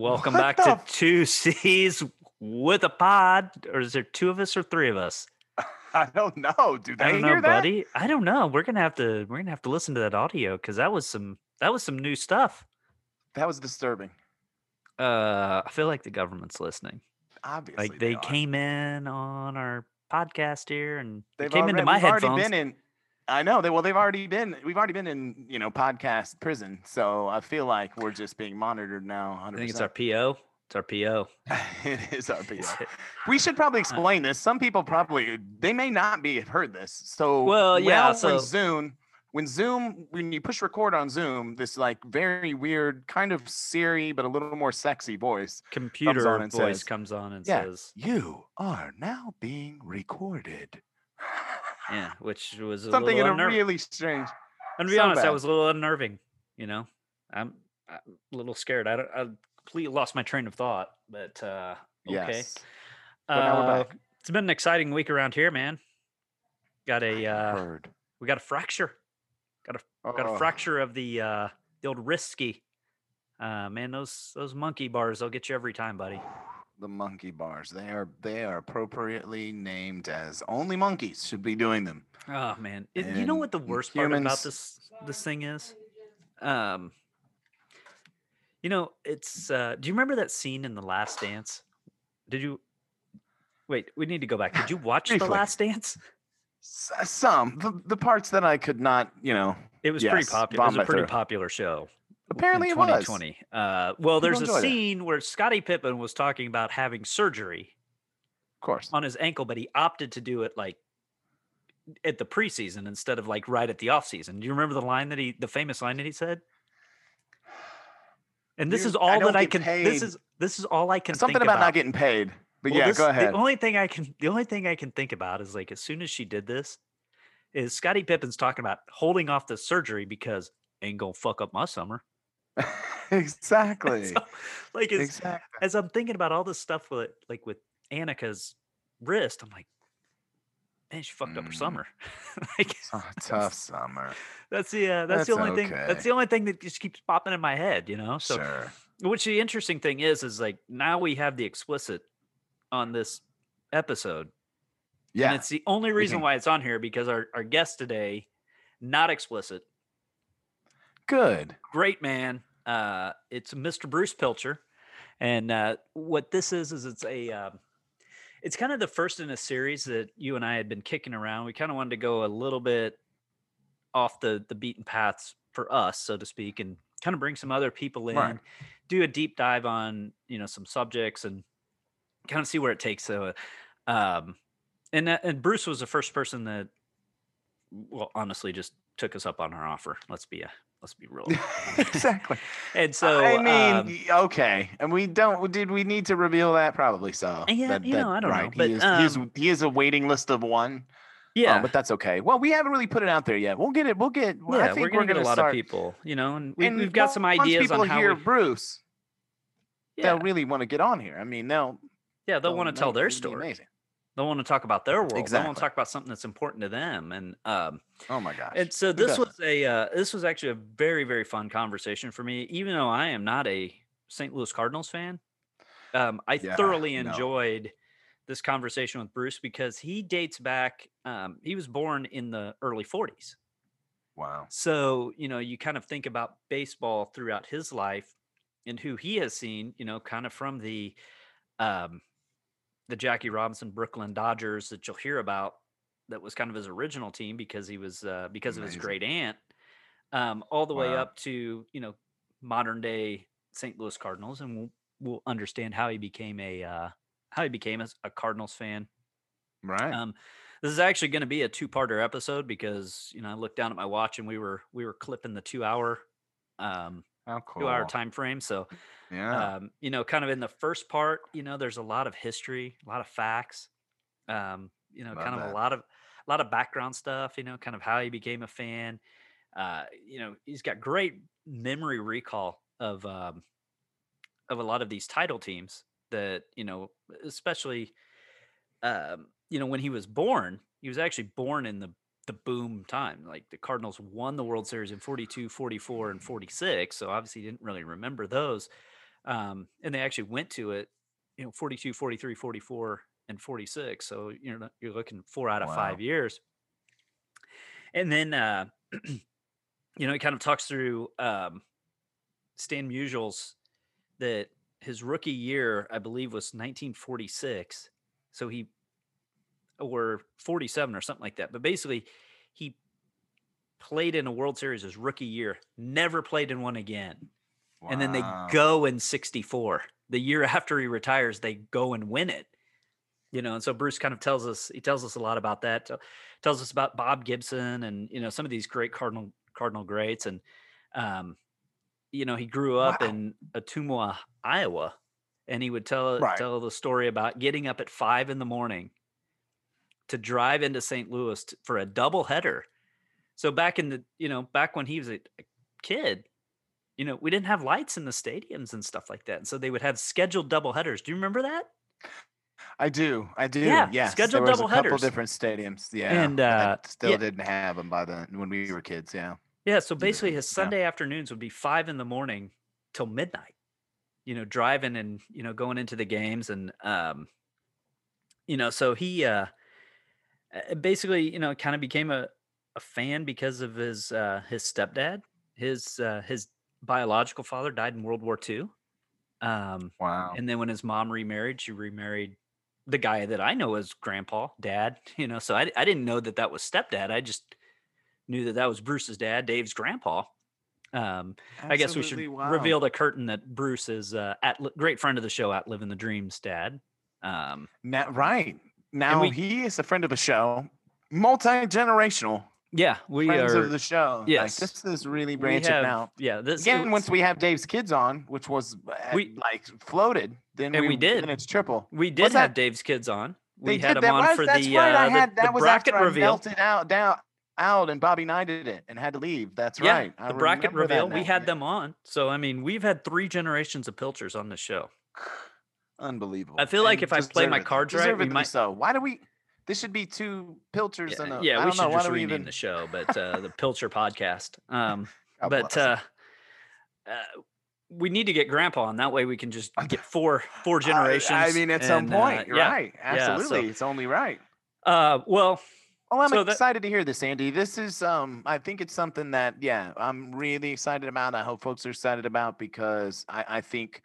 Welcome What back to f- Two C's with a pod. Or is there two of us or three of us? I don't know. Do they I don't know, hear that? buddy. I don't know. We're gonna have to we're gonna have to listen to that audio because that was some that was some new stuff. That was disturbing. Uh I feel like the government's listening. Obviously, Like they are. came in on our podcast here and they came already, into my headphones. already been in. I know they. Well, they've already been. We've already been in. You know, podcast prison. So I feel like we're just being monitored now. 100%. I think it's our PO. It's our PO. it is our PO. We should probably Uh explain this. Some people probably they may not be have heard this. So Well, yeah, now so- when Zoom when Zoom when you push record on Zoom, this like very weird kind of Siri but a little more sexy voice. Computer on and voice says- comes on and Yeah. says, You are now being recorded. Yeah, which was a Something in a unnerving. really strange. And to be So honest, that was a little unnerving. You know, I'm, I'm a little scared. I. I completely lost my train of thought. But uh, okay, Yes. But now we're Uh, back. it's been an exciting week around here, man. Got a uh, we got a fracture. Got a got a Oh, fracture of the uh, the old risky. Uh, man, those those monkey bars, they'll get you every time, buddy. The monkey bars. They are they are appropriately named as only monkeys should be doing them. Oh man, It- you know what the worst part about this this thing is? Um, you know, it's. Uh, do you remember that scene in The Last Dance? Did you? Wait, we need to go back. Did you watch The Last Dance? S- Some the, the parts that I could not, you know. It was pretty popular. It was a pretty through. popular show. Apparently in it was. 2020. Uh, well, there's a scene where Scottie Pippen was talking about having surgery Of course. on his ankle, but he opted to do it like at the preseason instead of like right at the off season. Do you remember the line that he, the famous line that he said? And this is all don't that I can. paid. This is this is all I can. Something think about, about not getting paid. But Well, yeah, this- go ahead. The only thing I can, the only thing I can think about is like as soon as she did this, is Scottie Pippen's talking about holding off the surgery because ain't gonna fuck up my summer. exactly. So, like as, exactly. as I'm thinking about all this stuff with like with Annika's wrist, I'm like, man, she fucked up her Mm. summer. like Oh, tough summer. that's the uh, that's, the That's only thing. That's the only thing that just keeps popping in my head, you know. So, sure. which the interesting thing is, is like now we have the explicit on this episode. And Yeah. it's the only reason why it's on here because our, our guest today, not explicit, Good. great man. Uh, it's Mr. Bruce Pilcher. And uh, what this is, is it's a, um, it's kind of the first in a series that you and I had been kicking around. We kind of wanted to go a little bit off the, the beaten paths for us, so to speak, and kind of bring some other people in, Right. do a deep dive on, you know, some subjects and kind of see where it takes. So, um, and that, and Bruce was the first person that, well, honestly, just took us up on our offer. Let's be a let's be real. exactly. and so, I mean, um, okay, and we don't. Did we need to reveal that? Probably so. Yeah, That- you know, I don't know, right, but, he is, he is um, he is a waiting list of one. uh, yeah, but that's okay. Well, we haven't really put it out there yet. We'll get it. We'll get. well, yeah, I think we're gonna get a lot start, of people, you know, and we, we've got some ideas people on how hear we, Bruce. yeah, They'll really want to get on here. I mean, they'll. yeah, they'll want to tell their story. Amazing. They'll want to talk about their world. They want to talk about something that's important to them, and um, Oh my gosh. And so this was a uh, this was actually a very very fun conversation for me, even though I am not a St. Louis Cardinals fan. Um, I Yeah, thoroughly no. enjoyed this conversation with Bruce because he dates back. Um, he was born in the early '40s, wow. so you know you kind of think about baseball throughout his life and who he has seen. You know, kind of from the um, the Jackie Robinson Brooklyn Dodgers that you'll hear about. That was kind of his original team because he was uh, because of his great aunt, um, all the way up to you know modern day St. Louis Cardinals, and we'll we'll understand how he became a uh, how he became a, a Cardinals fan. Right. Um, this is actually going to be a two-parter episode because you know I looked down at my watch and we were we were clipping the two-hour um, How cool. two-hour time frame. So Yeah. um, you know, kind of in the first part, you know, there's a lot of history, a lot of facts, um, you know, Love kind of that. a lot of a lot of background stuff, you know, kind of how he became a fan. Uh, you know, he's got great memory recall of um, of a lot of these title teams that you know, especially um, you know when he was born, he was actually born in the the boom time. Like the Cardinals won the World Series in 42, 44, and 46. So obviously he didn't really remember those. Um, and they actually went to it, you know, 42, 43, 44, and 46. So you're not, you're looking four out of Wow. five years. And then, uh, you know, he kind of talks through um, Stan Musial's that his rookie year, I believe, was 1946. So he, or 47 or something like that. But basically, he played in a World Series his rookie year, never played in one again. And then they go in 64. The year after he retires, they go and win it. You know, and so Bruce kind of tells us he tells us a lot about that. Tells us about Bob Gibson and you know some of these great Cardinal Cardinal greats and um you know, he grew up Wow. in Ottumwa, Iowa, and he would tell Right. tell the story about getting up at five in the morning to drive into St. Louis t- for a double header. So back in the you know back when he was a, a kid, you know we didn't have lights in the stadiums and stuff like that, and so they would have scheduled double headers. Do you remember that? I do. I do. Yeah, yes. scheduled there was a double couple different stadiums. Yeah. And, uh, still yeah. didn't have them by then when we were kids. Yeah. Yeah, so basically his yeah. Sunday afternoons would be five in the morning till midnight. You know, driving and you know going into the games and um, you know, so he uh, basically you know kind of became a, a fan because of his uh, his stepdad. His uh, his biological father died in World War II, um, Wow. and then when his mom remarried, she remarried the guy that I know as grandpa, dad. You know, so I I didn't know that that was stepdad. I just knew that that was Bruce's dad, Dave's grandpa. Um, I guess we should wow. reveal the curtain that Bruce is uh, at great friend of the show, at Living the Dreams dad. Um, Matt, right now, we- he is a friend of the show, multi generational yeah, we friends are. of the show. Like, yes. this is really we branching have- out. Yeah, this Again, once we have Dave's kids on, which was uh, We- like floated, then And we did. Then it's triple. we did was have that- Dave's kids on. They We had did them that. on was, for the, right. uh, the- had the that was bracket after reveal. I melted out down out, and Bobby Knight did it and had to leave. That's yeah, right. I the bracket reveal. We had them on. So I mean, we've had three generations of pilchers on the show. Unbelievable. I feel like And if I play my cards right, we might- So why do we? This should be two pilchers Yeah, and a. yeah, we should know. Just rename even? the show, but uh, the Pilcher podcast. Um, but uh, uh, we need to get Grandpa on. That way, we can just get four four generations. I, I mean, at some and, uh, point, yeah. right? yeah, so- Absolutely, it's only right. Uh, well, Oh, I'm So that- excited to hear this, Andy. This is, um, I think it's something that, yeah, I'm really excited about. I hope folks are excited about because I, I think,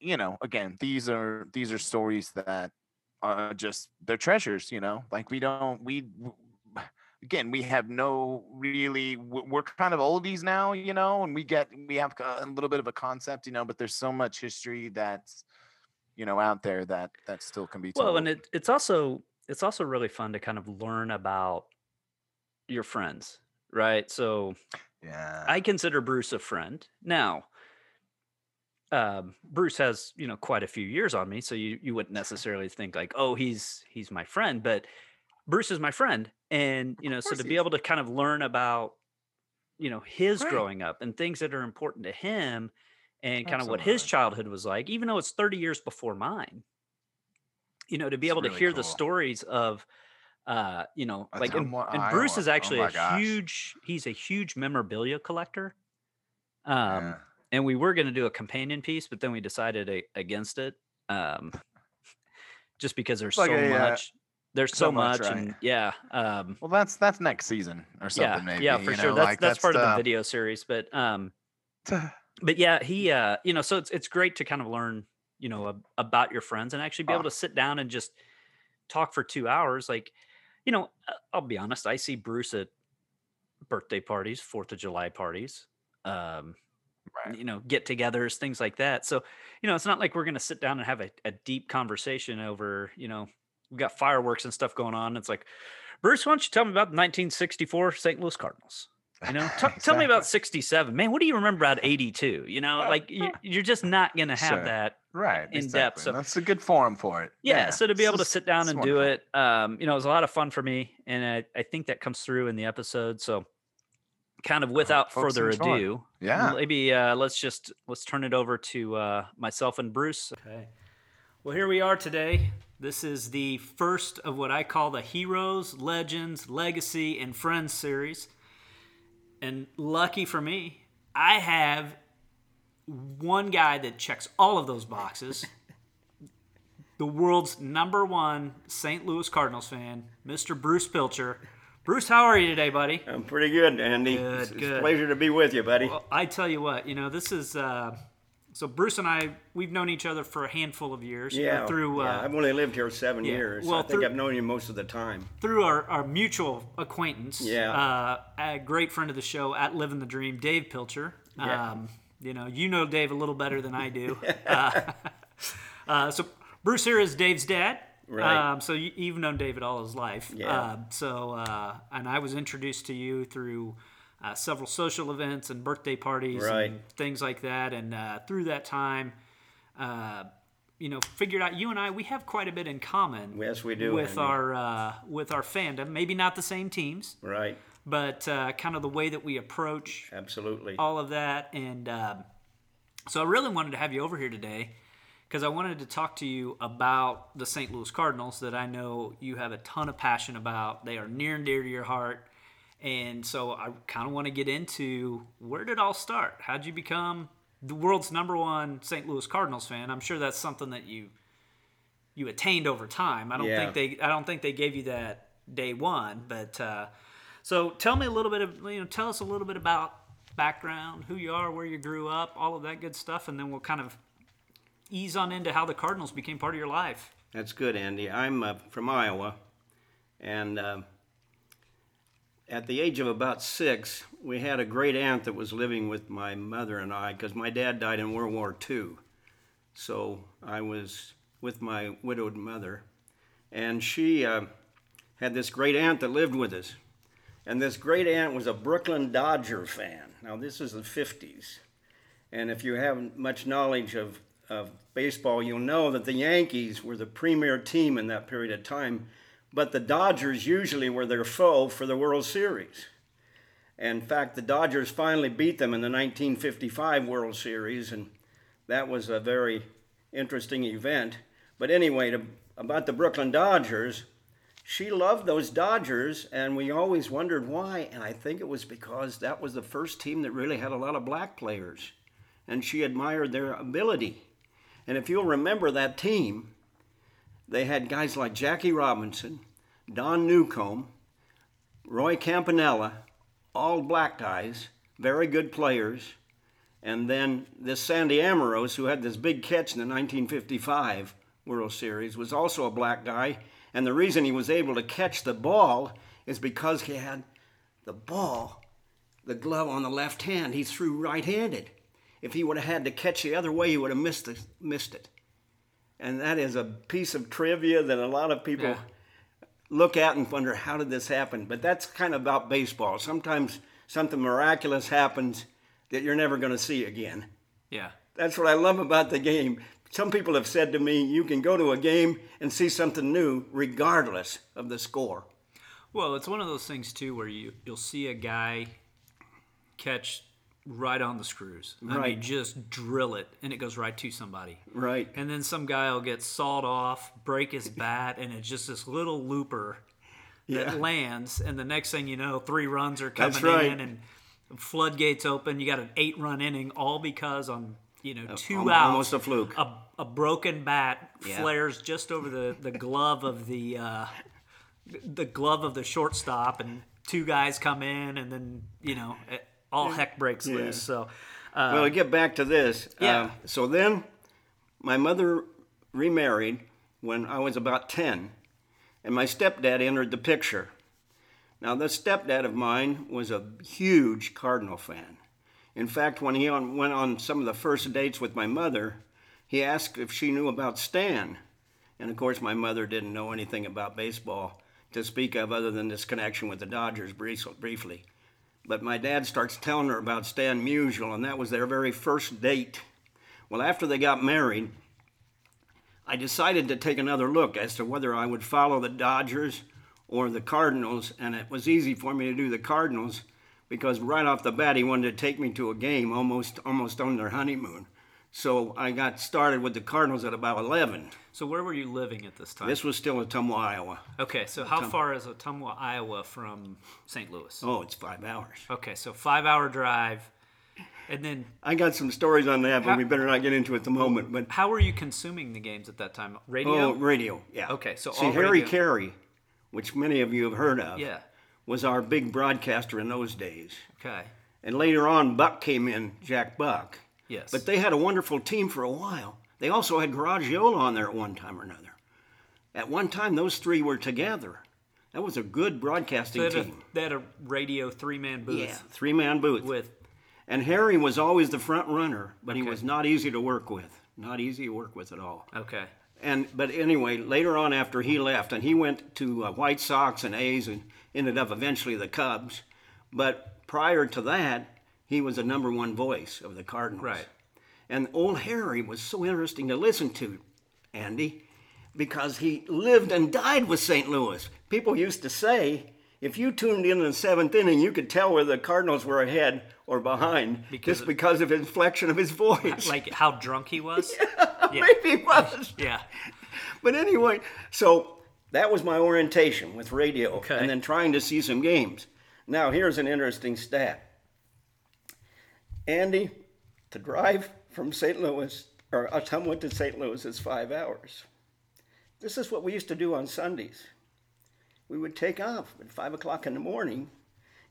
you know, again, these are these are stories that are just they're treasures. You know, like we don't we. Again, we have no really. We're kind of oldies now, you know, and we get we have a little bit of a concept, you know, but there's so much history that's, you know, out there that that still can be told. well, and it, it's also it's also really fun to kind of learn about your friends, right? So yeah, I consider Bruce a friend. Now, um, Bruce has you know quite a few years on me, so you you wouldn't necessarily think like, oh, he's he's my friend, but Bruce is my friend, and you know, so to be able to kind of learn about you know his Right. growing up and things that are important to him, and kind of what his childhood was like, even though it's thirty years before mine. You know, to be It's able to really hear the stories of uh, you know, That's like and, Ottumwa, and Bruce is Oh actually my a gosh. huge he's a huge memorabilia collector. Um Yeah. And we were going to do a companion piece, but then we decided a, against it. Um just because there's Like so a, uh, much there's so so much, much, right. and yeah, um Well, that's that's next season or yeah, something. maybe. yeah, for sure. know, That's like, that's part of the uh, video series, but um but yeah, he uh you know, so it's it's great to kind of learn, you know, ab- about your friends and actually be able Ah. to sit down and just talk for 2 hours like you know, uh, I'll be honest, I see Bruce at birthday parties, 4th of July parties. Um Right. you know, get-togethers, things like that. So, you know, it's not like we're going to sit down and have a, a deep conversation over, you know, we've got fireworks and stuff going on. It's like, Bruce, why don't you tell me about the 1964 St. Louis Cardinals? You know, T- tell me about 67. Man, what do you remember about 82? You know, like you, you're just not going to have Sure. that. right in exactly. depth, so- That's a good forum for it. Yeah. so to be able to sit down and do it, um, you know, it was a lot of fun for me. And I, I think that comes through in the episode. So, kind of without folks further enjoy. ado, Yeah. maybe uh, let's just let's turn it over to uh, myself and Bruce. Okay. Well, here we are today. This is the first of what I call the Heroes, Legends, Legacy, and Friends series. And lucky for me, I have one guy that checks all of those boxes. the world's number one St. Louis Cardinals fan, Mr. Bruce Pilcher. Bruce, how are you today, buddy? I'm pretty good, Andy. Good, it's, it's good. a pleasure to be with you, buddy. Well, I tell you what, you know, this is uh, so Bruce and I we've known each other for a handful of years. yeah, through yeah. uh, I've only lived here seven yeah, years. well, I think through- I've known you most of the time. through our, our mutual acquaintance. Yeah. Uh, a great friend of the show at Living the Dream, Dave Pilcher. Yeah. Um, you know, you know Dave a little better than I do. uh, uh, so Bruce here is Dave's dad. Right. Um, so you, you've known David all his life. Yeah. Uh, so, uh, and I was introduced to you through uh, several social events and birthday parties Right. and things like that. And uh, through that time, uh, you know, figured out you and I we have quite a bit in common. Yes, we do, with our uh, with our fandom. Maybe not the same teams, Right. but uh, kind of the way that we approach Absolutely. all of that. And um, so I really wanted to have you over here today because I wanted to talk to you about the St. Louis Cardinals that I know you have a ton of passion about. They are near and dear to your heart. And so I kind of want to get into where did it all start? How'd you become the world's number one St. Louis Cardinals fan? I'm sure that's something that you you attained over time. I don't Yeah. think they I don't think they gave you that day one, but uh, so tell me a little bit of you know tell us a little bit about background, who you are, where you grew up, all of that good stuff, and then we'll kind of ease on into how the Cardinals became part of your life. That's good, Andy. I'm uh, from Iowa, and uh, at the age of about six, we had a great aunt that was living with my mother and I because my dad died in World War II. So I was with my widowed mother, and she uh, had this great aunt that lived with us. And this great aunt was a Brooklyn Dodger fan. Now, this is the 50s. And if you haven't much knowledge of, of baseball, you'll know that the Yankees were the premier team in that period of time, but the Dodgers usually were their foe for the World Series. In fact, the Dodgers finally beat them in the 1955 World Series, and that was a very interesting event. But anyway, to, about the Brooklyn Dodgers, she loved those Dodgers, and we always wondered why. And I think it was because that was the first team that really had a lot of black players, and she admired their ability. And if you'll remember that team, they had guys like Jackie Robinson, Don Newcombe, Roy Campanella, all black guys, very good players. And then this Sandy Amoros, who had this big catch in the 1955 World Series, was also a black guy. And the reason he was able to catch the ball is because he had the ball, the glove on the left hand. He threw right handed. If he would have had to catch the other way, he would have missed, the, missed it. And that is a piece of trivia that a lot of people Yeah. look at and wonder how did this happen. But that's kind of about baseball. Sometimes something miraculous happens that you're never going to see again. Yeah. That's what I love about the game. Some people have said to me, you can go to a game and see something new regardless of the score. Well, it's one of those things too where you you'll see a guy catch right on the screws. I mean, Right. just drill it and it goes right to somebody. Right. And then some guy will get sawed off, break his bat, and it's just this little looper that Yeah. lands. And the next thing you know, three runs are coming right. in and floodgates open. You got an eight run inning, all because on you know two al- outs, almost a fluke. A, a broken bat Yeah. flares just over the, the glove of the uh, the glove of the shortstop, and two guys come in, and then you know all heck breaks Yeah. loose. So. Uh, well, to get back to this. Yeah. Uh, so then my mother remarried when I was about 10, and my stepdad entered the picture. Now, this stepdad of mine was a huge Cardinal fan. In fact, when he on, went on some of the first dates with my mother, he asked if she knew about Stan. And of course, my mother didn't know anything about baseball to speak of other than this connection with the Dodgers briefly. But my dad starts telling her about Stan Musial, and that was their very first date. Well, after they got married, I decided to take another look as to whether I would follow the Dodgers or the Cardinals, and it was easy for me to do the Cardinals because right off the bat he wanted to take me to a game almost almost on their honeymoon. So I got started with the Cardinals at about 11. so where were you living at this time? This was still Ottumwa, Iowa. Okay, so how far is Ottumwa, Iowa from St. Louis? Oh, it's five hours. Okay, so five hour drive. And then I got some stories on that, but How- we better not get into it at the moment. But how were you consuming the games at that time? Radio? oh, radio, yeah. Okay, so see, Harry radio. Caray, which many of you have heard of, Yeah. was our big broadcaster in those days. Okay. And later on, Buck came in, Jack Buck. Yes. But they had a wonderful team for a while. They also had Garagiola on there at one time or another. At one time, those three were together. That was a good broadcasting they, had a, team. they had a radio three man booth Yeah, three man booth. with And Harry was always the front runner, but he was not easy to work with. Not easy to work with at all. okay. And but anyway, later on after he left, and he went to uh, White Sox and A's, and ended up eventually the Cubs. But prior to that, he was the number one voice of the Cardinals. Right. And old Harry was so interesting to listen to, Andy, because he lived and died with St. Louis. People used to say, if you tuned in in the seventh inning, you could tell whether the Cardinals were ahead or behind Because just of- because of inflection of his voice. Like how drunk he was? yeah. Maybe he was. Yeah. But anyway, so that was my orientation with radio Okay. and then trying to see some games. Now, here's an interesting stat. Andy, to drive from St. Louis, or uh, Ottumwa to St. Louis is five hours. This is what we used to do on Sundays. We would take off at five o'clock in the morning,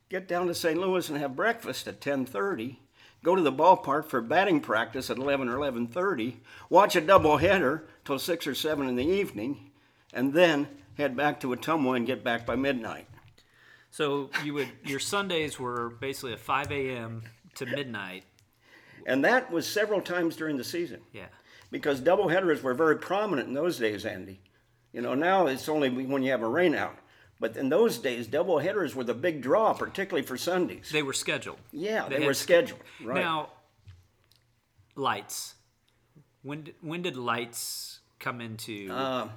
get down to St. Louis and have breakfast at 10:30, go to the ballpark for batting practice at 11 or 11:30, watch a doubleheader till six or seven in the evening, and then head back to Ottumwa and get back by midnight. So you would your Sundays were basically at five AM to midnight. And that was several times during the season. Yeah. because doubleheaders were very prominent in those days, Andy. You know, now it's only when you have a rainout. But in those days, doubleheaders were the big draw, particularly for Sundays. They were scheduled. yeah, they, had were scheduled. Right. Now, lights. When when did lights come into uh,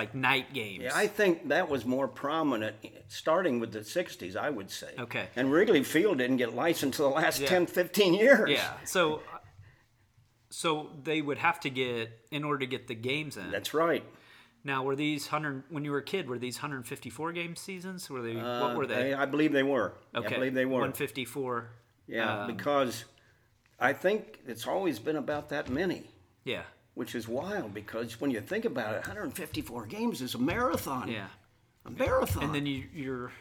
like night games? Yeah, I think that was more prominent starting with the 60s, I would say. Okay. And Wrigley Field didn't get licensed until the last Yeah. 10, 15 years. yeah. So so they would have to get in order to get the games in. That's right. now, were these hundred when you were a kid? Were these 154 game seasons? Were they? what Uh, were they? I, I believe they were. okay, I believe they were. 154. yeah, um, because I think it's always been about that many. Yeah. Which is wild because when you think about it, 154 games is a marathon. Yeah. A marathon. And then you, you're,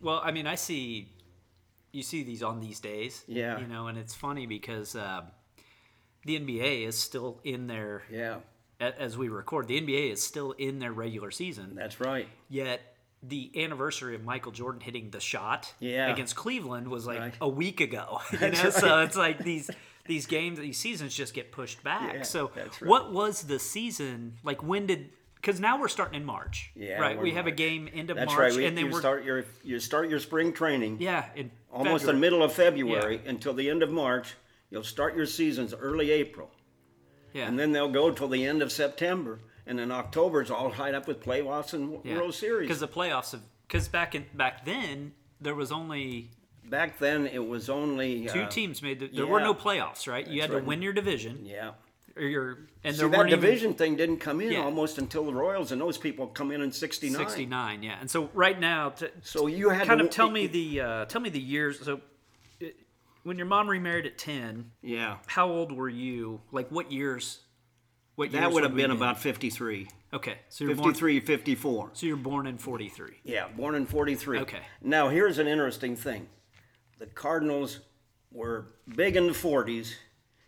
well, I mean, I see, you see these on these days. Yeah. You know, and it's funny because uh, the NBA is still in their, yeah, as we record, the NBA is still in their regular season. that's right. Yet the anniversary of Michael Jordan hitting the shot Yeah. against Cleveland was like Right. a week ago. You know, so it's like these these games, these seasons just get pushed back. Yeah, so right. what was the season like? When did? Because now we're starting in March. Yeah, Right. We have a game end of That's March, right. We, and then you start your you start your spring training yeah almost in the middle of February until the end of March. You'll start your seasons early April, Yeah. and then they'll go till the end of September, and then October is all tied up with playoffs and World Series. Because the playoffs have. Because back in back then there was only Back then it was only two uh, teams made. The, there were no playoffs, right? You had to win your division, Yeah. or your and See, there that weren't even division thing didn't come in Yeah. almost until the Royals and those people come in in '69. 69 yeah and so right now to, So you had kind to- of tell me the uh, tell me the years so it, when your mom remarried at 10 Yeah, how old were you like what years what that years would have been in? about 53, okay so you're born 53, 54. so you're born in 43 Yeah, born in 43. Okay. Now here's an interesting thing: the Cardinals were big in the 40s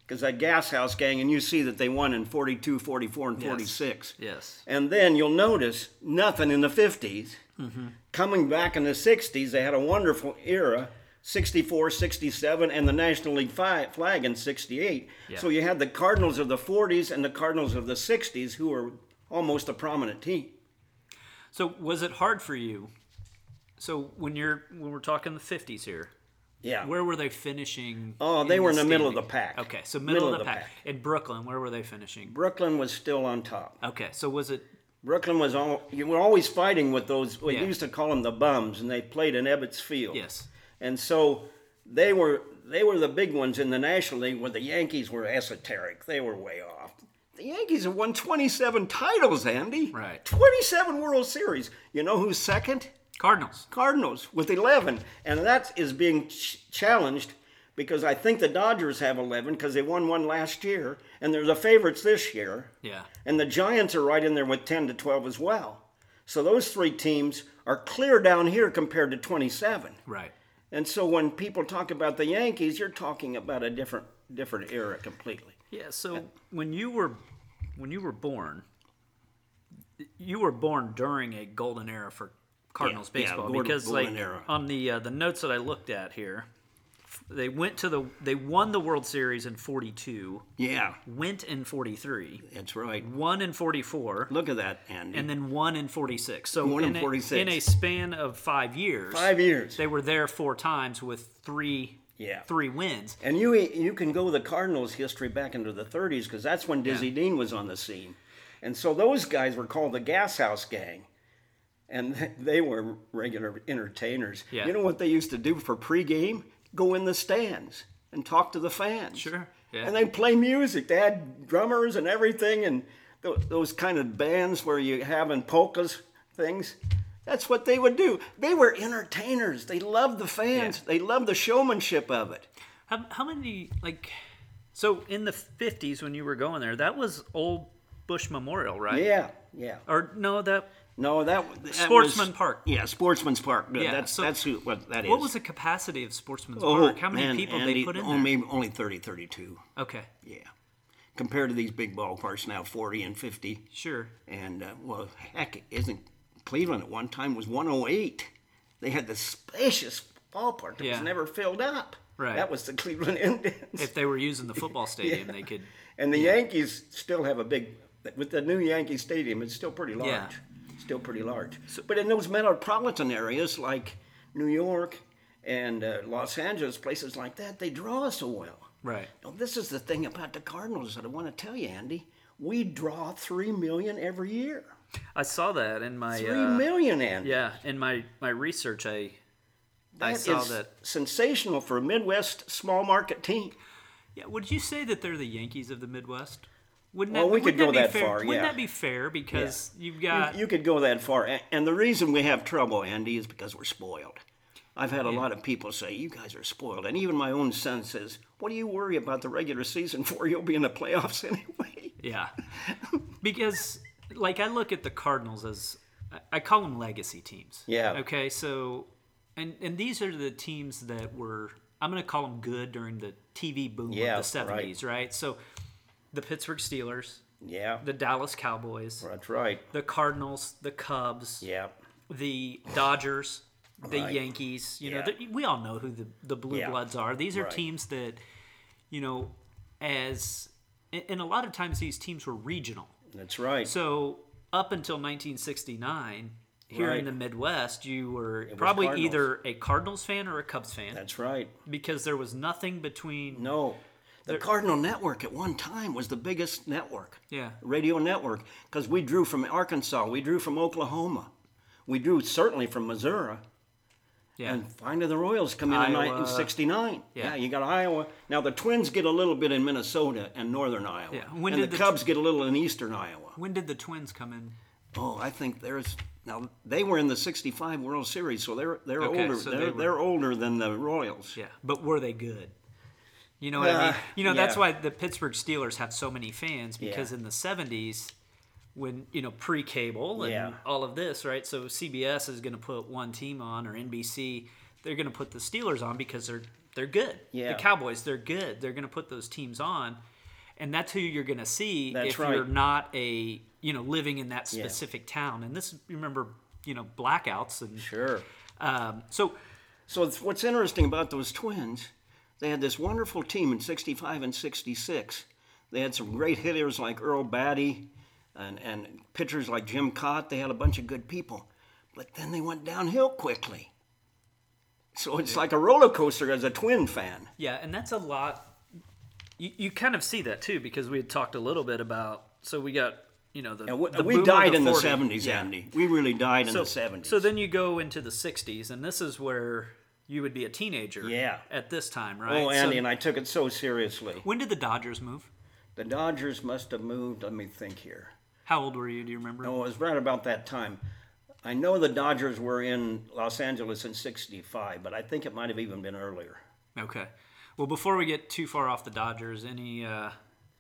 because that Gas House gang, and you see that they won in 42, 44, and 46. yes And then you'll notice nothing in the 50s. Mm-hmm. Coming back in the 60s, they had a wonderful era 64, 67, and the National League flag in 68. Yeah. So you had the Cardinals of the 40s and the Cardinals of the 60s, who were almost a prominent team. so was it hard for you so when you're when we're talking the 50s here Yeah. where were they finishing Oh, they were in the middle of the pack. okay so middle, of the, pack. in brooklyn where were they finishing Brooklyn was still on top. okay so was it Brooklyn was all, you were always fighting with those, we Yeah. used to call them the bums, and they played in Ebbets Field. yes And so they were they were the big ones in the National League where the Yankees were esoteric. They were way off. The Yankees have won 27 titles, Andy. Right. 27 World Series. You know who's second? Cardinals Cardinals with 11. And that is being ch- challenged because I think the Dodgers have 11 because they won one last year, and they're the favorites this year. Yeah. And the Giants are right in there with 10 to 12 as well. So those three teams are clear down here compared to 27. Right. And so when people talk about the Yankees, you're talking about a different different era completely. Yeah. So when you were when you were born, you were born during a golden era for Cardinals Yeah, yeah, baseball because golden like era. on the uh, the notes that I looked at here, they went to the they won the World Series in 42, Yeah, went in 43, that's right. won in 44, Look at that, Andy. and then one in 46. So One in a- 46. in a span of 5 years. Five years. They were there four times with 3 Yeah. 3 wins. And you you can go the Cardinals' history back into the 30s because that's when Dizzy Dean was on the scene, and so those guys were called the Gas House Gang, and they were regular entertainers. Yeah. You know what they used to do for pregame? Go in the stands and talk to the fans. Sure, yeah. And they play music. They had drummers and everything, and th- those kind of bands where you have in polkas things. That's what they would do. They were entertainers. They loved the fans. They loved the showmanship of it. How, how many like so in the 50s when you were going there, that was old Busch Memorial, right? Yeah, yeah. Or no, that No, that, that Sportsman was- Park. Yeah, Sportsman's Park. Yeah, that's so that's who, what that is. what was the capacity of Sportsman's oh, Park? How many man, people Andy, they put in only, Only 30, 32. Okay, Yeah. Compared to these big ballparks now, 40 and 50. sure. And, uh, well, heck, isn't Cleveland at one time was 108. They had the spacious ballpark that Yeah. was never filled up. Right. That was the Cleveland Indians. If they were using the football stadium, they could. And the Yankees still have a big, with the new Yankee Stadium, it's still pretty large. Yeah. Still pretty large. but in those metropolitan areas like New York and uh, Los Angeles, places like that, they draw so well. Right. Now, this is the thing about the Cardinals that I want to tell you, Andy. We draw three million every year. I saw that in my Three uh, million, Andy. yeah in my my research. I I saw that. sensational for a Midwest small market team. Yeah, would you say that they're the Yankees of the Midwest? Wouldn't Well, that, we could go be that fair? far, Wouldn't yeah. that be fair? Because you've got You, could go that far. And the reason we have trouble, Andy, is because we're spoiled. I've had a lot of people say, you guys are spoiled. And even my own son says, what do you worry about the regular season for? You'll be in the playoffs anyway. Yeah. because like I look at the Cardinals as I- call them legacy teams. Yeah. Okay, so and and these are the teams that were I'm going to call them good during the TV boom Yeah, of the 70s, right. So the Pittsburgh Steelers, Yeah, the Dallas Cowboys, that's right. the Cardinals, the Cubs, Yeah, the Dodgers, the Right. Yankees. You know, the, we all know who the the Blue Yeah. Bloods are. These are Right. teams that, you know, as and a lot of times these teams were regional. that's right. So up until 1969, here Right. in the Midwest, you were probably Cardinals. either a Cardinals fan or a Cubs fan that's right. because there was nothing between. No, the Cardinal Network at one time was the biggest network. Yeah. radio network because we drew from Arkansas, we drew from Oklahoma, we drew certainly from Missouri. Yeah. And finally, the Royals come in in Iowa. in '69. Yeah. Yeah. you got Iowa. Now the Twins get a little bit in Minnesota and northern Iowa, Yeah, when and did the the Cubs get a little in eastern Iowa. when did the Twins come in? Oh, I think there's now they were in the '65 World Series, so they're they're Okay, older. so they're, they were- are older than the Royals. Yeah, but were they good? You know what I mean? Uh, You know that's why the Pittsburgh Steelers have so many fans because Yeah. in the '70s, when you know pre-cable and Yeah. all of this, right? So CBS is going to put one team on, or NBC, they're going to put the Steelers on because they're they're good. Yeah. The Cowboys, they're good. They're going to put those teams on, and that's who you're going to see That's if right. you're not a you know living in that specific town. And this, remember, you know, blackouts and Sure. um, so So it's- what's interesting about those twins, they had this wonderful team in 65 and 66. They had some great hitters like Earl Battey and, and pitchers like Jim Kaat. They had a bunch of good people. But then they went downhill quickly. So it's like a roller coaster as a twin fan. Yeah, and that's a lot. You, you kind of see that too because we had talked a little bit about. So we got you know the, we, the we died the in the 70s, Yeah. Andy. We really died in So the 70s. So then you go into the '60s, and this is where you would be a teenager. Yeah. At this time, right? oh, Andy, So and I took it so seriously. when did the Dodgers move? The Dodgers must have moved, let me think here. How old were you? Do you remember? No, it was right about that time. I know the Dodgers were in Los Angeles in '65, but I think it might have even been earlier. Okay. Well, before we get too far off the Dodgers, any uh,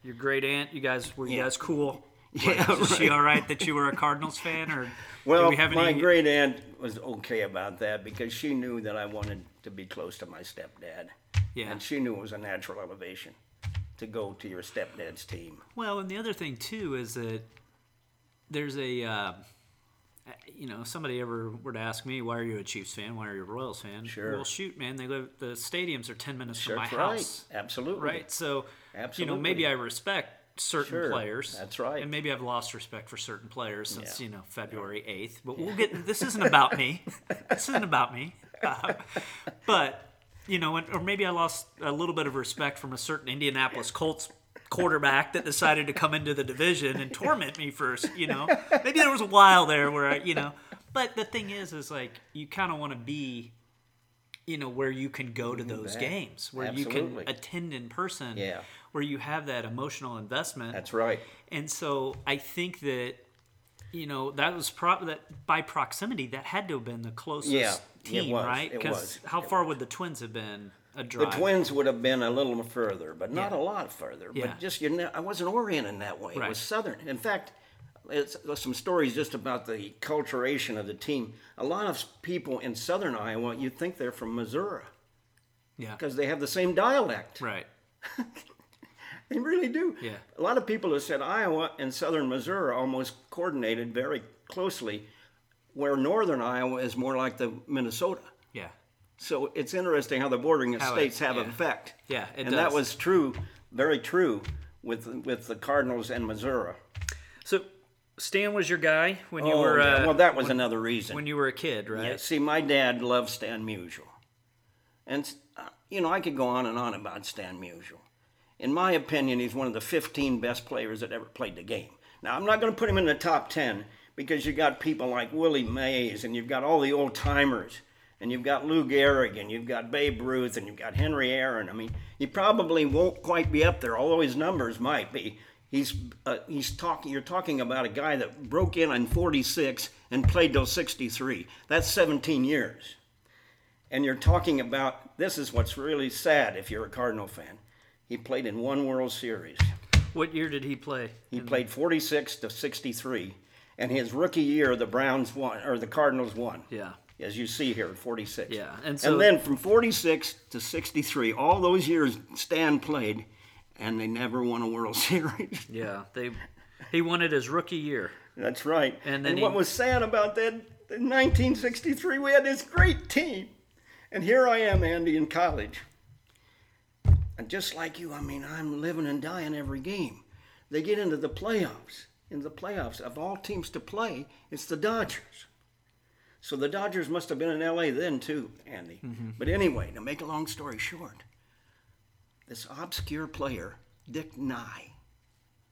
your great aunt? You guys were you guys cool? Yeah, Is she all right that you were a Cardinals fan, or Well, we have my great aunt was okay about that because she knew that I wanted to be close to my stepdad. Yeah. And she knew it was a natural elevation to go to your stepdad's team. Well, and the other thing too is that there's a, uh, you know, if somebody ever were to ask me, why are you a Chiefs fan? Why are you a Royals fan? Sure. Well, shoot, man, they live. The stadiums are ten minutes Sure, from my that's right. house. Absolutely. Right. So, Absolutely. you know, maybe I respect certain Sure, players. that's right. And maybe I've lost respect for certain players since Yeah. you know February eighth. But we'll get. This isn't about me. this isn't about me. Uh, but you know, and- or maybe I lost a little bit of respect from a certain Indianapolis Colts quarterback that decided to come into the division and torment me first. You know, maybe there was a while there where I, you know. But the thing is, is like you kind of want to be you know where you can go to mm-hmm. those games where you can attend in person Yeah. where you have that emotional investment That's right. and so i think that you know that was pro- that by proximity that had to have been the closest Yeah, it team was, right because how it far would the twins have been a The twins would have been a little further, but not Yeah. a lot further. Yeah. But just you know, I wasn't oriented that way. It was southern. In fact, some stories just about the culturation of the team. A lot of people in southern Iowa, you'd think they're from Missouri yeah because they have the same dialect. right They really do. Yeah. A lot of people have said Iowa and southern Missouri are almost coordinated very closely, where northern Iowa is more like the Minnesota. yeah So it's interesting how the bordering How it- states have an yeah. effect. Yeah, it and that was true, very true, with with the Cardinals and Missouri. so stan was your guy when you Oh, were uh, well, that was another reason. when you were a kid right Yeah, see, my dad loved Stan Musial. And, uh, you know, I could go on and on about Stan Musial. In my opinion, he's one of the 15 best players that ever played the game. Now, I'm not going to put him in the top 10 because you've got people like Willie Mays and you've got all the old timers and you've got Lou Gehrig and you've got Babe Ruth and you've got Henry Aaron. I mean, he probably won't quite be up there, although his numbers might be. He's uh, he's talking. You're talking about a guy that broke in on 46 and played till 63. That's 17 years. And you're talking about this is what's really sad if you're a Cardinal fan. He played in one World Series. what year did he play He played 46 to 63, and his rookie year the Browns won or the Cardinals won. yeah As you see here, 46. Yeah, and so- and then from 46 to 63, all those years Stan played, and they never won a World Series. yeah they he won it his rookie year That's right. And then what he- was sad about that, in 1963, we had this great team. And here I am, Andy, in college. And just like you, I mean, I'm living and dying every game. They get into the playoffs. In the playoffs, of all teams to play, it's the Dodgers. So the Dodgers must have been in LA then, too, Andy. Mm-hmm. But anyway, to make a long story short, this obscure player, Dick Nye,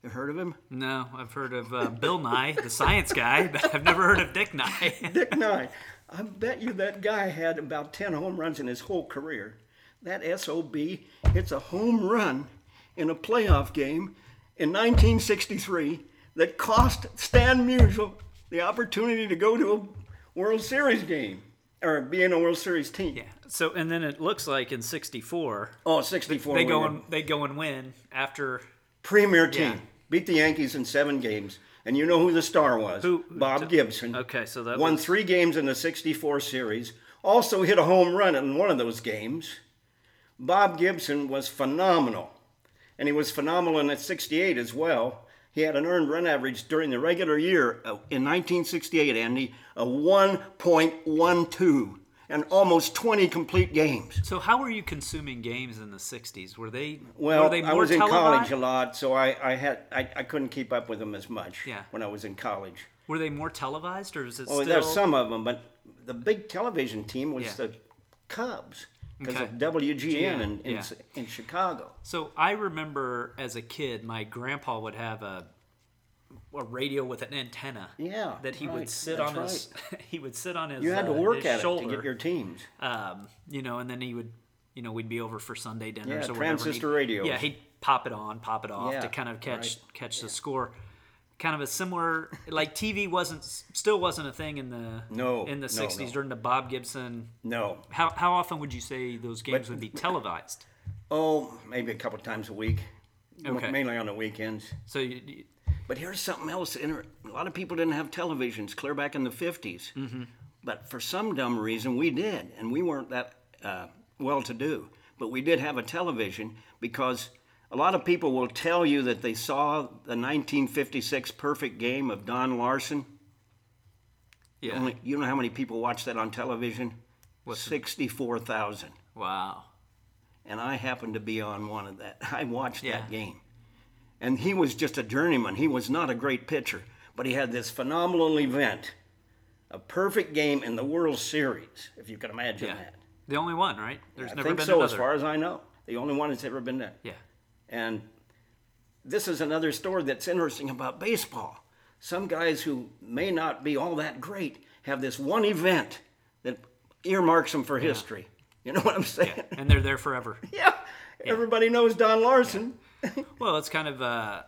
you heard of him? no i've heard of uh, bill nye the science guy but i've never heard of dick nye Dick Nye. I bet you that guy had about 10 home runs in his whole career. That SOB hits a home run in a playoff game in 1963 that cost Stan Musial the opportunity to go to a World Series game or be in a World Series team. Yeah. So and then it looks like in '64 Oh, 64. they go and they go and win after premier team. Yeah. Beat the Yankees in seven games. And you know who the star was? Who- Bob Gibson. Okay, so that won was- three games in the 64 series. Also hit a home run in one of those games. Bob Gibson was phenomenal. And he was phenomenal in that 68 as well. He had an earned run average during the regular year uh, in 1968, Andy, of 1.12 and almost 20 complete games. So how were you consuming games in the '60s? Were they Well, were they I was in televised? college a lot, so I, I had I, I couldn't keep up with them as much Yeah. when I was in college. Were they more televised, or is it Oh, still? there's some of them, but the big television team was Yeah. the Cubs because Okay. of WGN GN, in, in, yeah. in Chicago. So I remember as a kid, my grandpa would have a a radio with an antenna. Yeah, That he would sit that's on his. he would sit on his. You had to uh, work at shoulder, it to get your teams. um, you know, and then he would, you know, we'd be over for Sunday dinners Yeah, or transistor he'd- Yeah, he'd pop it on, pop it off Yeah, to kind of catch right. catch the score. Kind of a similar, like TV wasn't still wasn't a thing in the No, in the '60s no. during the Bob Gibson. No. How how often would you say those games would be televised? Oh, maybe a couple times a week. Okay. Mainly on the weekends. So you, you- But here's something else. A lot of people didn't have televisions clear back in the 50s. Mm-hmm. But for some dumb reason, we did. And we weren't that uh, well to do. But we did have a television because a lot of people will tell you that they saw the 1956 perfect game of Don Larsen. yeah. Only, you know how many people watched that on television? 64,000. wow. and I happened to be on one of that. I watched Yeah. that game. And he was just a journeyman. He was not a great pitcher, but he had this phenomenal event, a perfect game in the World Series, if you can imagine Yeah. that. The only one, right? There's I never think been so, another. as far as I know. The only one that's ever been done. yeah. And this is another story that's interesting about baseball. Some guys who may not be all that great have this one event that earmarks them for history. You know what I'm saying? Yeah. And they're there forever. Yeah. Everybody knows Don Larsen. Well, it's kind of uh,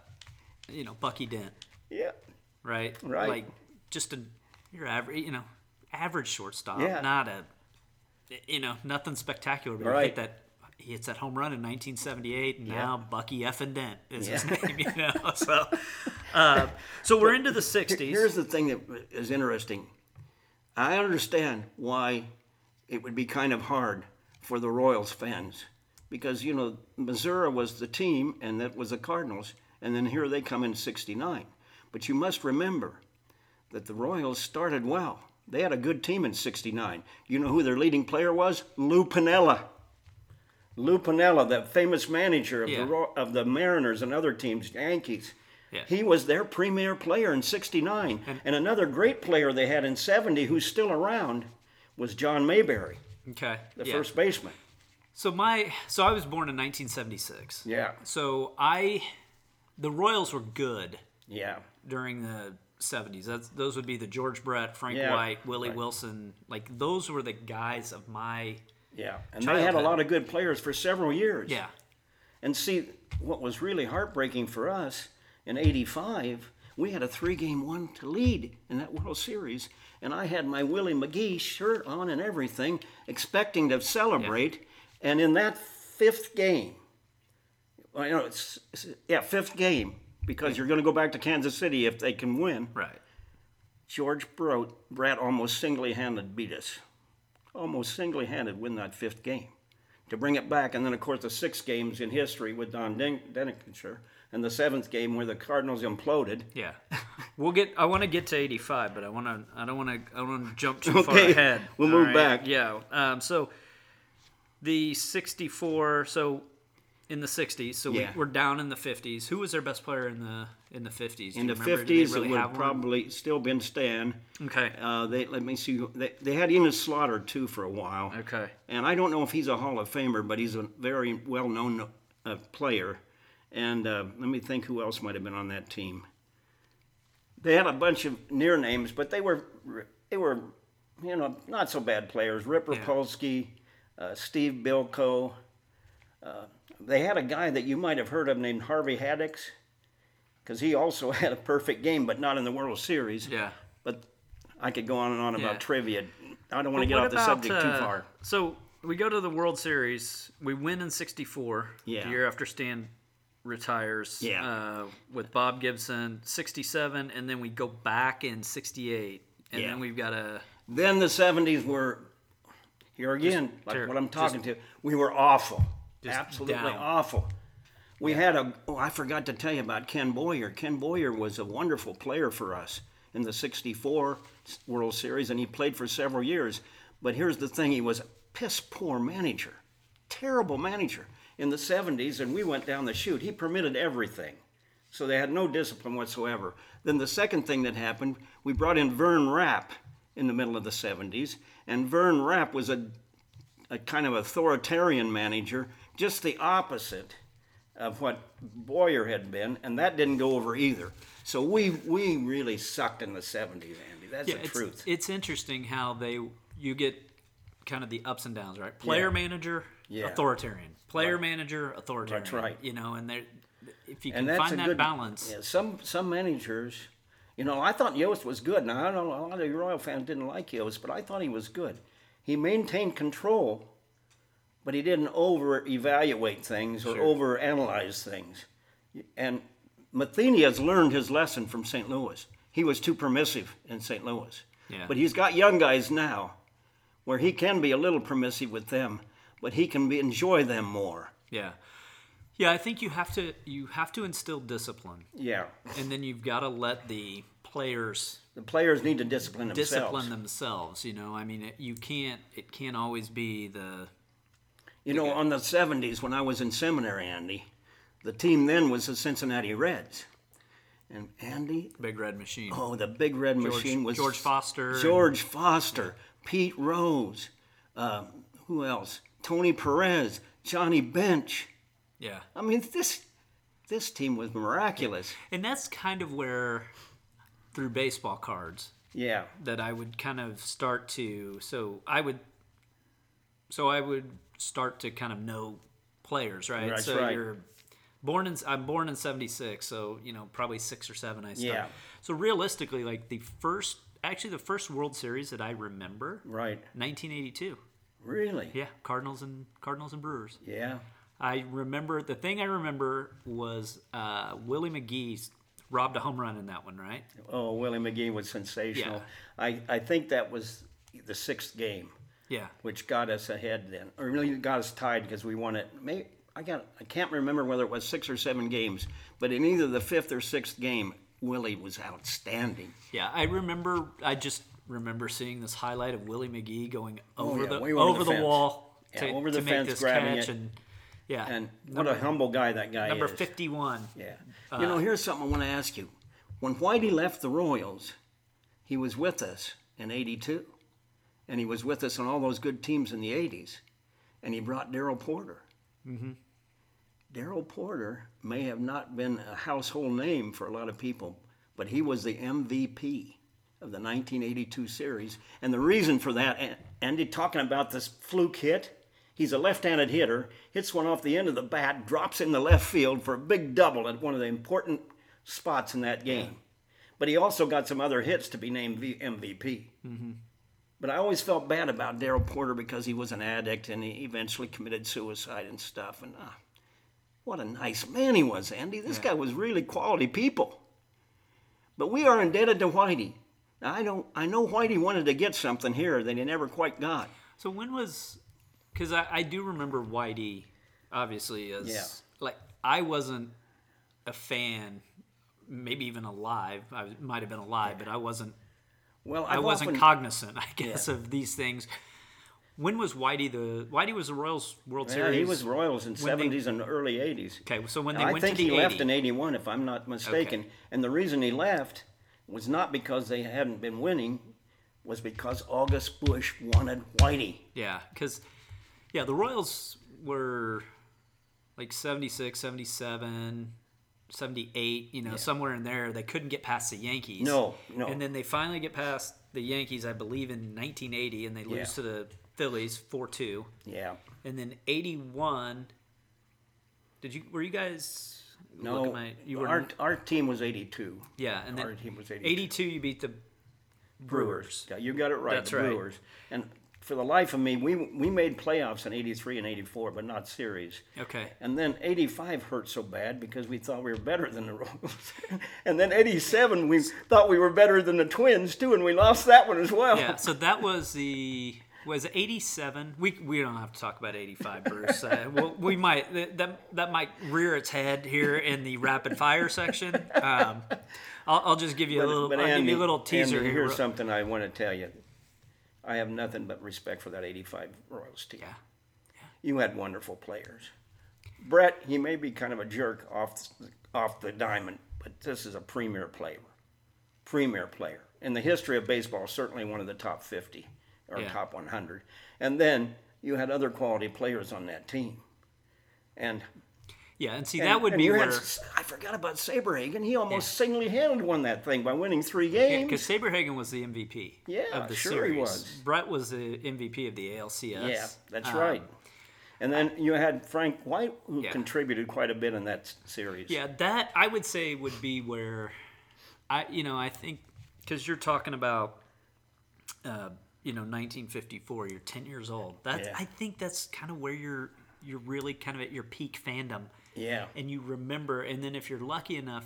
you know, Bucky Dent, Yeah. right? Right. Like just a your average, you know, average shortstop, Yeah. not a, you know, nothing spectacular. But Right. hit that. He hits that home run in 1978, and Yeah. now Bucky effing Dent is his name. You know, so uh, so we're into the 60s. Here's the thing that is interesting. I understand why it would be kind of hard for the Royals fans because, you know, Missouri was the team and that was the Cardinals, and then here they come in 69. But you must remember that the Royals started well. They had a good team in 69. You know who their leading player was? Lou Piniella. Lou Piniella, that famous manager of, Yeah. the, of the Mariners and other teams, Yankees. Yeah. He was their premier player in 69. And, another great player they had in 70 who's still around was John Mayberry, okay, the yeah. first baseman. So my so I was born in 1976. Yeah. So I, the Royals were good Yeah. during the 70s. That's those would be the George Brett, Frank Yeah, White, Willie right. Wilson. Like those were the guys of my Yeah. And they had a lot of good players for several years. yeah. And see, what was really heartbreaking for us in 85, we had a three game one to lead in that World Series. And I had my Willie McGee shirt on and everything, expecting to celebrate. And in that fifth game, well, you know, it's, it's- yeah, fifth game, because you're going to go back to Kansas City if they can win. Right. George Brett, Brett almost single-handed beat us. Almost single-handed win that fifth game. To bring it back, and then of course the six games in history with Don Den- and the seventh game where the Cardinals imploded. Yeah. We'll get. I want to get to 85, but I want to. I don't want to. I don't want to jump too far ahead. we'll All move back. Yeah. Um, so the 64. So in the 60s. So Yeah. we, we're down in the 50s. Who was their best player in the in the 50s? Do In the remember? Did fifties, really it would have have one? probably still been Stan. Okay. Uh, they let me see. They, they had Enos Slaughter too for a while. Okay. And I don't know if he's a Hall of Famer, but he's a very well-known uh, player. And uh, let me think who else might have been on that team. They had a bunch of near names, but they were they were you know not so bad players. Rip Yeah. Repulski, uh, Steve Bilko. Uh, they had a guy that you might have heard of named Harvey Haddix, because he also had a perfect game, but not in the World Series. Yeah. But I could go on and on about Yeah. trivia. I don't want to get off the about, subject too uh, far. So we go to the World Series. We win in '64. Yeah. The year after Stan retires. Yeah. Uh, with Bob Gibson, '67, and then we go back in '68, and Yeah. then we've got a. Then the 70s were, here again, like ter- what I'm talking to, we were awful. Absolutely down. awful. We had a, oh, I forgot to tell you about Ken Boyer. Ken Boyer was a wonderful player for us in the 64 World Series, and he played for several years. But here's the thing he was a piss poor manager, terrible manager in the 70s, and we went down the chute. He permitted everything. So they had no discipline whatsoever. Then the second thing that happened, we brought in Vern Rapp in the middle of the 70s, and Vern Rapp was a, a kind of authoritarian manager, just the opposite of what Boyer had been, and that didn't go over either. So we we really sucked in the 70s, Andy. That's the it's, truth. It's interesting how they you get kind of the ups and downs, right? Player Yeah. manager, Yeah. authoritarian. Player manager, authoritarian. That's right. You know, and they if you can find that good balance. Yeah, some some managers, you know, I thought Yost was good. Now I know a lot of Royal fans didn't like Yost, but I thought he was good. He maintained control, but he didn't over evaluate things or Sure. over analyze things. And Matheny has learned his lesson from St. Louis. He was too permissive in St. Louis. Yeah. But he's got young guys now where he can be a little permissive with them, but he can be, enjoy them more. Yeah. Yeah, I think you have to you have to instill discipline, Yeah. and then you've got to let the players The players need to discipline themselves. discipline themselves. You know, I mean, it, you can't. It can't always be the You know, on the 70s when I was in seminary, Andy, the team then was the Cincinnati Reds. And Andy, big red machine. oh, the big red machine was George Foster George Foster, Pete Rose, uh, who else? Tony Perez, Johnny Bench. Yeah, I mean, this this team was miraculous. and that's kind of where through baseball cards Yeah, that I would kind of start to. So I would. So I would start to kind of know players, right? That's so right. you're born in. I'm born in '76, so you know probably six or seven. I start. Yeah. So realistically, like the first, actually the first World Series that I remember, right. 1982. Really? Yeah, Cardinals and Cardinals and Brewers. Yeah. I remember the thing I remember was uh, Willie McGee robbed a home run in that one, right? Oh, Willie McGee was sensational. I, I think that was the sixth game. Yeah. which got us ahead then, or really got us tied because we won it. May I got I can't remember whether it was six or seven games, but in either the fifth or sixth game, Willie was outstanding. Yeah, I remember. I just remember seeing this highlight of Willie McGee going oh, over Oh, yeah, the way over over the the, fence. wall Yeah, to, over the to fence, make this grabbing catch, it. and yeah, And what a humble guy that guy is. number is. fifty-one. Yeah. Uh, you know, here's something I want to ask you. When Whitey left the Royals, he was with us in '82, and he was with us on all those good teams in the '80s, and he brought Darrell Porter. Mm-hmm. Darrell Porter may have not been a household name for a lot of people, but he was the MVP of the 1982 series, and the reason for that, and Andy talking about this fluke hit. He's a left-handed hitter, hits one off the end of the bat, drops in the left field for a big double at one of the important spots in that game. But he also got some other hits to be named V- MVP. But I always felt bad about Darrell Porter because he was an addict and he eventually committed suicide and stuff. And uh, what a nice man he was, Andy. This guy was really quality people. But we are indebted to Whitey. Now, I don't. I know Whitey wanted to get something here that he never quite got. So when was? Because I, I do remember Whitey, obviously as Yeah. like I wasn't a fan, maybe even alive. I might have been alive, but I wasn't Well, I I've wasn't often- cognizant, I guess, of these things. When was Whitey the Whitey was the Royals World Yeah, Series? he was Royals in seventies and early eighties. Okay, so when they I went think to the he left in '81, if I'm not mistaken. Okay. And the reason he left was not because they hadn't been winning, was because August Busch wanted Whitey. Yeah, because yeah, the Royals were like 76, 77, 78, you know, somewhere in there. They couldn't get past the Yankees. No, no. And then they finally get past the Yankees, I believe, in 1980, and they lose Yeah. to the Phillies 4 2. Yeah. And then 81. Did you, were you guys. No, at my- you were, our, our team was 82. yeah, and then our team was 82. 82, you beat the Brewers. Yeah, you got it right. That's the right. Brewers. And for the life of me, we we made playoffs in '83 and '84, but not series. Okay. And then '85 hurt so bad because we thought we were better than the Royals. and then '87 we thought we were better than the Twins too, and we lost that one as well. Yeah, so that was the was 87. We we don't have to talk about 85, Bruce. Uh, well, we might that- that might rear its head here in the rapid fire section. Um, I'll, I'll just give you a little. I'll give you a little teaser Andy, here. Here's something I want to tell you. I have nothing but respect for that '85 Royals team. Yeah. You had wonderful players. Brett, he may be kind of a jerk off off the diamond, but this is a premier player. Premier player. In the history of baseball, certainly one of the top 50 or Yeah. top 100. And then you had other quality players on that team. And Yeah, and see and- that would and be where had, I forgot about Saberhagen. He almost single-handed won that thing by winning three games. because Saberhagen was the MVP. Yeah, of the sure series. he was. Brett was the MVP of the ALCS. Yeah, that's Um, right. And then you had Frank White, who Yeah. contributed quite a bit in that series. Yeah, that I would say would be where I, you know, I think because you're talking about uh, you know 1954. You're 10 years old. That's Yeah. I think that's kind of where you're you're really kind of at your peak fandom. Yeah. And you remember, and then if you're lucky enough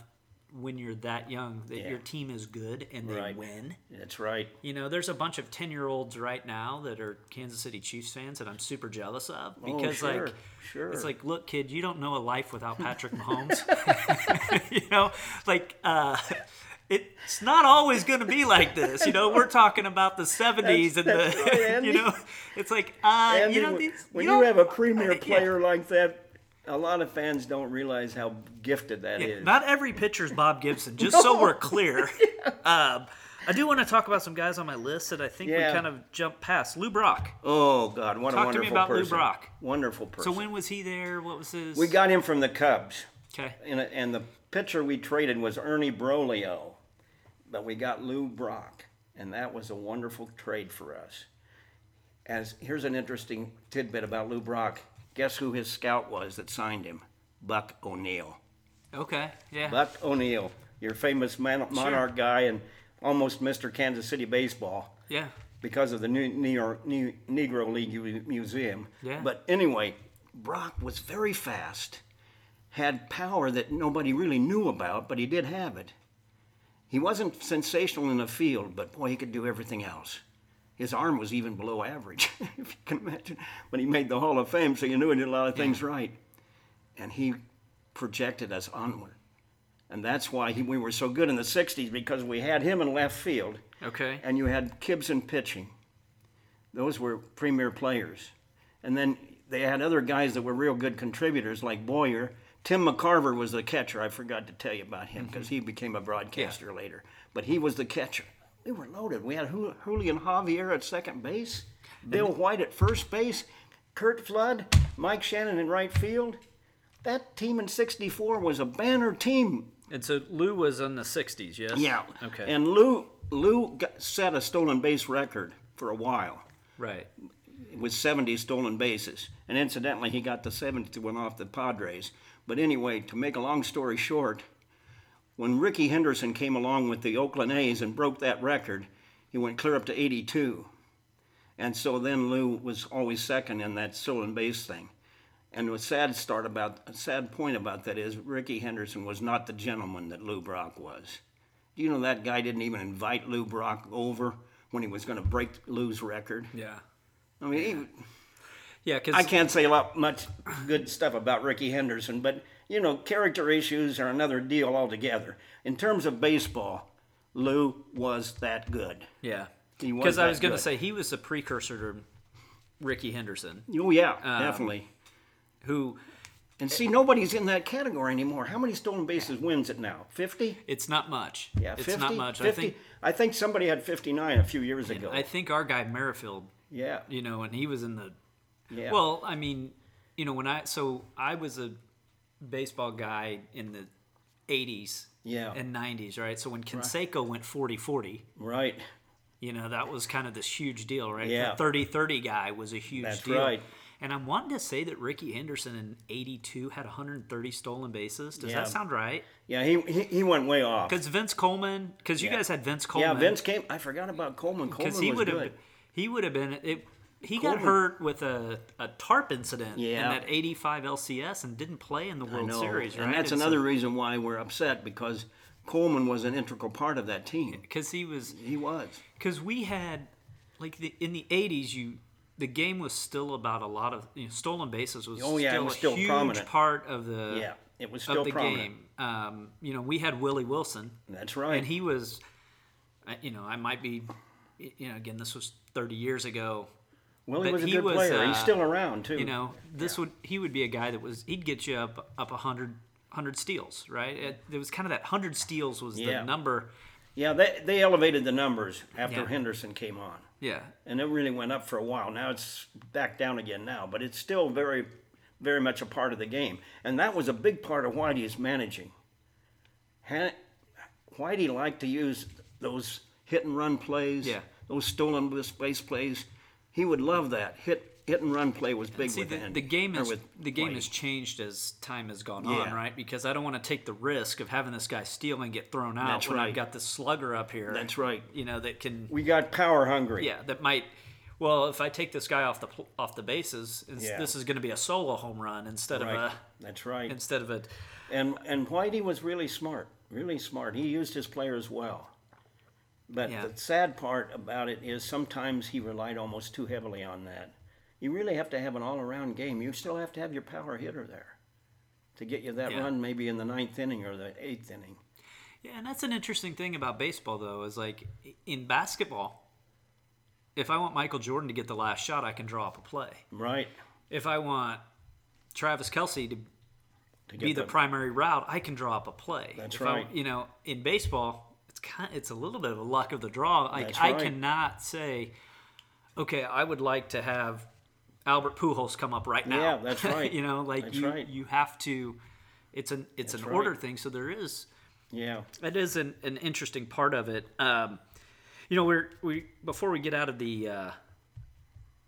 when you're that young that Yeah. your team is good and they Right. win. That's right. You know, there's a bunch of 10 year olds right now that are Kansas City Chiefs fans that I'm super jealous of because, Oh, sure, like, sure. it's like, look, kid, you don't know a life without Patrick Mahomes. you know, like, uh, it's not always going to be like this. You know, we're talking about the 70s and that's the, right, you know, it's like, uh, Andy, you know, when- these, when you, you, have a premier Yeah. player like that, a lot of fans don't realize how gifted that is. Yeah, Not every pitcher's Bob Gibson, just so we're clear. Um, I do want to talk about some guys on my list that I think Yeah. we kind of jumped past. Lou Brock. oh God, what Talk a to me wonderful about Lou! Brock. Wonderful person. So when was he there? What was his? we got him from the Cubs, Okay. and, and the pitcher we traded was Ernie Broglio, but we got Lou Brock, and that was a wonderful trade for us. As here's an interesting tidbit about Lou Brock. Guess who his scout was that signed him? Buck O'Neil. Okay. Yeah. Buck O'Neil, your famous man, monarch guy and almost Mr. Kansas City baseball yeah. because of the New, New York New, Negro League U- Museum. Yeah. But anyway, Brock was very fast, had power that nobody really knew about, but he did have it. He wasn't sensational in the field, but boy, he could do everything else. His arm was even below average, if you can imagine. But he made the Hall of Fame, so you knew he did a lot of things right. And he projected us onward. And that's why he, we were so good in the 60s because we had him in left field Okay. and you had Gibson pitching. Those were premier players. And then they had other guys that were real good contributors like Boyer. Tim McCarver was the catcher. I forgot to tell you about him mm-hmm. because he became a broadcaster later. But he was the catcher. We were loaded. We had Ju- Julian Javier at second base, Bill White at first base, Curt Flood, Mike Shannon in right field. That team in 64 was a banner team. And so Lou was in the '60s. Yes. Yeah. Okay. And Lou Lou got, set a stolen base record for a while right. with 70 stolen bases. And incidentally, he got the 70th one off the Padres. But anyway, to make a long story short, when Rickey Henderson came along with the Oakland A's and broke that record, he went clear up to 82. And so then Lou was always second in that stolen base thing. And the sad start about a sad point about that is Rickey Henderson was not the gentleman that Lou Brock was. Do you know that guy didn't even invite Lou Brock over when he was going to break Lou's record? Yeah. I mean, he, Yeah. Because I can't say a lot much good stuff about Rickey Henderson, but you know, character issues are another deal altogether. In terms of baseball, Lou was that good. Yeah. Because I was going to say he was the precursor to Rickey Henderson, Oh yeah, Um, definitely. who And see, nobody's in that category anymore. How many stolen bases wins it now? Fifty? it's not much. Yeah, It's 50? not much. 50? I think. I think somebody had fifty-nine a few years ago. I think our guy Merrifield yeah, you know, and he was in the. Yeah. Well, I mean, you know, when I so I was a baseball guy in the '80s Yeah. and '90s, right? So when Canseco went 40-40, right. you know, that was kind of this huge deal, right? Yeah. The 30-30 guy was a huge That's deal. right. And I'm wanting to say that Rickey Henderson in '82 had 130 stolen bases. Does Yeah. that sound right? Yeah, he he, he went way off. Because Vince Coleman, because you Yeah. guys had Vince Coleman. Yeah, Vince came. I forgot about Coleman. Coleman he was would good. have he would have been it. He got hurt with a, a tarp incident in that '85 LCS and didn't play in the World. Series, right? And that's so- another reason why we're upset because Coleman was an integral part of that team. because he was He was. because we had like the in the '80s you the game was still about a lot of you know, stolen bases was Oh, yeah, still was a still huge prominent. part of the Yeah, it was of still the prominent. game. Um, you know, we had Willie Wilson, That's right. and he was, you know, I might be, you know, again, this was 30 years ago. Willie but was a he good was, player. He's uh, still around too. You know, this would he would be a guy that was he'd get you up up a hundred hundred steals, right? It, it was kind of that hundred steals was Yeah. the number. Yeah, they they elevated the numbers after Yeah. Henderson came on, Yeah, and it really went up for a while. Now it's back down again now, but it's still very, very much a part of the game, and that was a big part of Whitey's managing. Whitey liked to use those hit and run plays, Yeah. those stolen base plays. He would love that hit hit and run play was big See, with the, Andy. the game is with the game Whitey. has changed as time has gone on, right? Because I don't want to take the risk of having this guy steal and get thrown out That's when I've got this slugger up here. That's right. You know that can We got power hungry. yeah that might. Well, if I take this guy off the off the bases, Yeah. this is going to be a solo home run instead Right. of a. That's right. instead of a And and Whitey was really smart, really smart. He used his players well. But Yeah. the sad part about it is sometimes he relied almost too heavily on that. You really have to have an all-around game. You still have to have your power hitter there to get you that Yeah. run, maybe in the ninth inning or the eighth inning. Yeah, and that's an interesting thing about baseball, though, is like in basketball, if I want Michael Jordan to get the last shot, I can draw up a play. Right. If I want Travis Kelce to To be the, primary route, I can draw up a play. That's if I- right. you know, in baseball, it's kind, of, it's a little bit of a luck of the draw. Like That's I cannot say, okay, I would like to have Albert Pujols come up right now. Yeah, that's right. you know, like That's you right. you have to. It's an it's That's an right. order thing. So there is Yeah. that is an, an interesting part of it. Um, you know, we're we before we get out of the uh,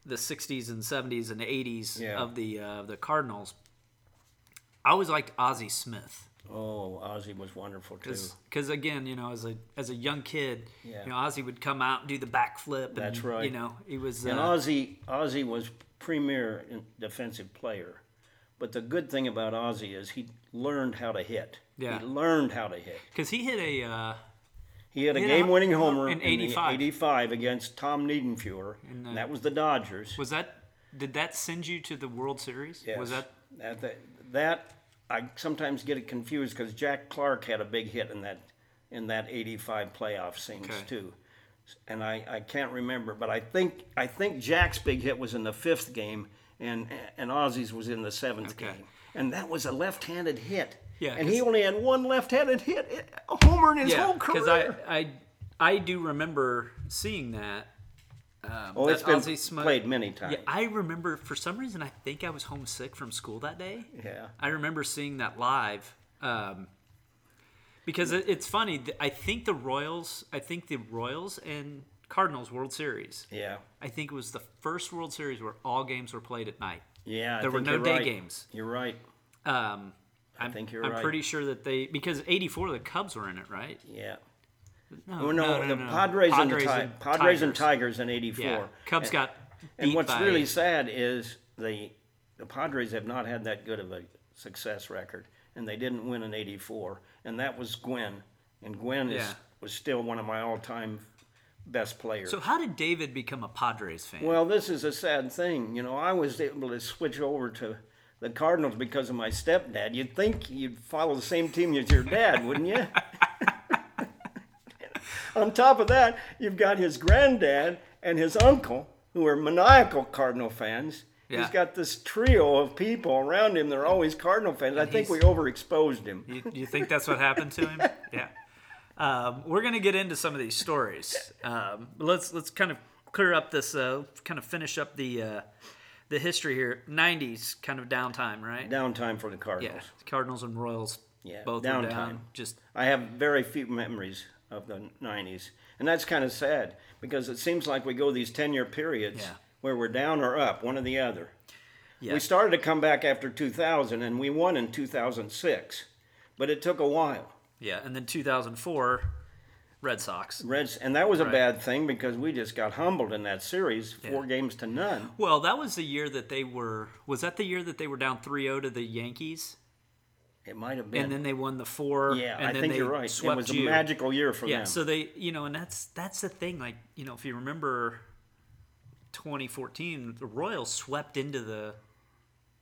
the '60s and '70s and '80s Yeah. of the uh, the Cardinals. I always liked Ozzie Smith Oh, Ozzie was wonderful too. because again, you know, as a as a young kid, Yeah. you know, Ozzie would come out and do the backflip. And, That's right. You know, he was. And uh, Ozzie, Ozzie was premier in- defensive player. But the good thing about Ozzie is he learned how to hit. Yeah. He learned how to hit. because he hit a uh, He had a He had a- game-winning homer in in, 85. 85 against Tom Niedenfuer, In the- and that was the Dodgers. was that did that send you to the World Series? Yes. Was that that, that, that I sometimes get it confused because Jack Clark had a big hit in that in that 85 playoff scenes Okay. too. And I, I can't remember, but I think I think Jack's big hit was in the fifth game, and and Ozzie's was in the seventh Okay. game, and that was a left-handed hit. Yeah, and he only had one left-handed hit, eh, a homer in his yeah? whole career. Because I, I I do remember seeing that. Um, oh, it's been Smith- played many times. Yeah, I remember for some reason I think I was homesick from school that day. Yeah. I remember seeing that live. Um, because it, it's funny. I think the Royals, I think the Royals and Cardinals World Series. yeah, I think it was the first World Series where all games were played at night. yeah. I There were no day right. games. You're right. Um, I'm, think you're I'm right. pretty sure that they because '84 the Cubs were in it, right? Yeah. No, Oh no, the no. Padres, and the Ti- and Padres and Tigers. Tigers in '84. Yeah, Cubs And- got And what's really sad is the the Padres have not had that good of a success record, and they didn't win in '84, and that was Gwynn, and Gwynn is was still one of my all-time best players. So how did David become a Padres fan? well, this is a sad thing, you know. I was able to switch over to the Cardinals because of my stepdad. You'd think you'd follow the same team as your dad, wouldn't you? On top of that, you've got his granddad and his uncle, who are maniacal Cardinal fans. Yeah. He's got this trio of people around him. They're always Cardinal fans. I think we overexposed him. You, you think that's what happened to him? Yeah. Um, we're gonna get into some of these stories. Um, let's let's kind of clear up this, uh, kind of finish up the uh, the history here. '90s kind of downtime, right? Downtime for the Cardinals. Yeah. Cardinals. Cardinals and Royals. Yeah, Both downtime. down. Just I have very few memories of the 90s. And that's kind of sad because it seems like we go these 10 year periods Yeah. where we're down or up, one or the other. yeah. We started to come back after 2000 and we won in 2006, but it took a while. yeah. And then 2004, Red Sox. Reds, and that was a Right. bad thing because we just got humbled in that series, four games to none. Well, that was the year that they were. Was that the year that they were down 3-0 to the Yankees? It might have been. And then they won the four. yeah, I think you're right. It Swept was you. a magical year for yeah them. so they you know and that's that's the thing like you know if you remember 2014 the royals swept into the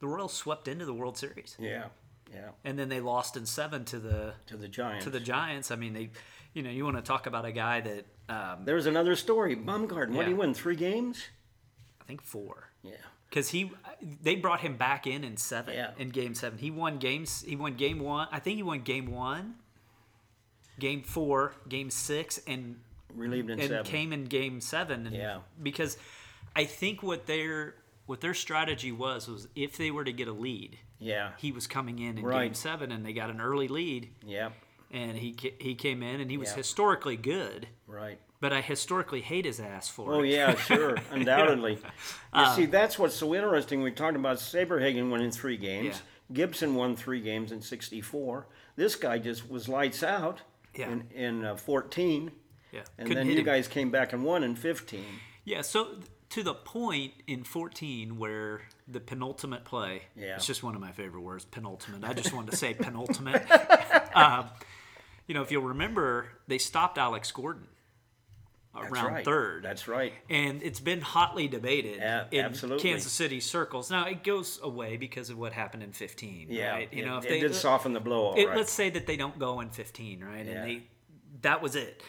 the royals swept into the world series yeah, yeah. and then they lost in seven to the To the Giants. to the giants i mean they you know you want to talk about a guy that um, There's another story. Bumgarner, what did he win? Three games? i think four Yeah. Because he they brought him back in in seven Yeah. in game seven he won games he won game one i think he won game one game four game six and Relieved in and seven. came in game seven. And Yeah. Because I think what their what their strategy was was if they were to get a lead, yeah. he was coming in in game seven, and they got an early lead, Yeah. and he he came in and he was Yeah. historically good. Right. But I historically hate his ass for Oh it. Oh yeah, sure, undoubtedly. You see, that's what's so interesting. We talked about Saberhagen winning three games. Yeah. Gibson won three games in '64. This guy just was lights out Yeah. in, in uh, 14, Yeah, and couldn't then you him. guys came back and won in 15. Yeah, so to the point in 14 where the penultimate play, Yeah. it's just one of my favorite words, penultimate. I just wanted to say penultimate. um, you know, if you'll remember, they stopped Alex Gordon That's around right. third. That's right. and it's been hotly debated A- in absolutely. Kansas City circles. Now it goes away because of what happened in 15. Yeah, right? you it, know, if it they did soften the blow. All it, right. let's say that they don't go in 15, right? Yeah. And they that was it.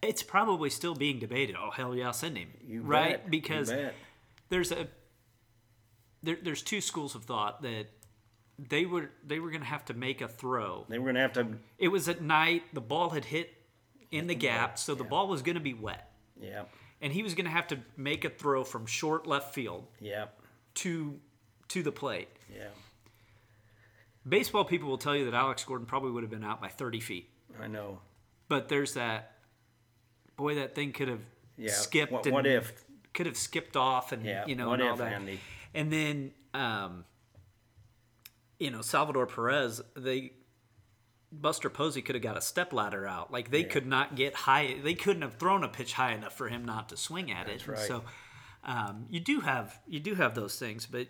It's probably still being debated. Oh hell yeah, send him. You right? bet, Because there's a there, there's two schools of thought that they were they were going to have to make a throw. they were going to have to. It was at night. The ball had hit in the gap, so the ball was going to be wet, Yeah, and he was going to have to make a throw from short left field yeah, to to the plate. yeah. Baseball people will tell you that Alex Gordon probably would have been out by 30 feet. I know. But there's that boy that thing could have Yeah. skipped What, and what if? could have skipped off and Yeah. you know what and all if, that. Andy? And then um, you know Salvador Perez they Buster Posey could have got a step ladder out. Like they could not get high. They couldn't have thrown a pitch high enough for him not to swing at it. right. So um, you do have you do have those things, but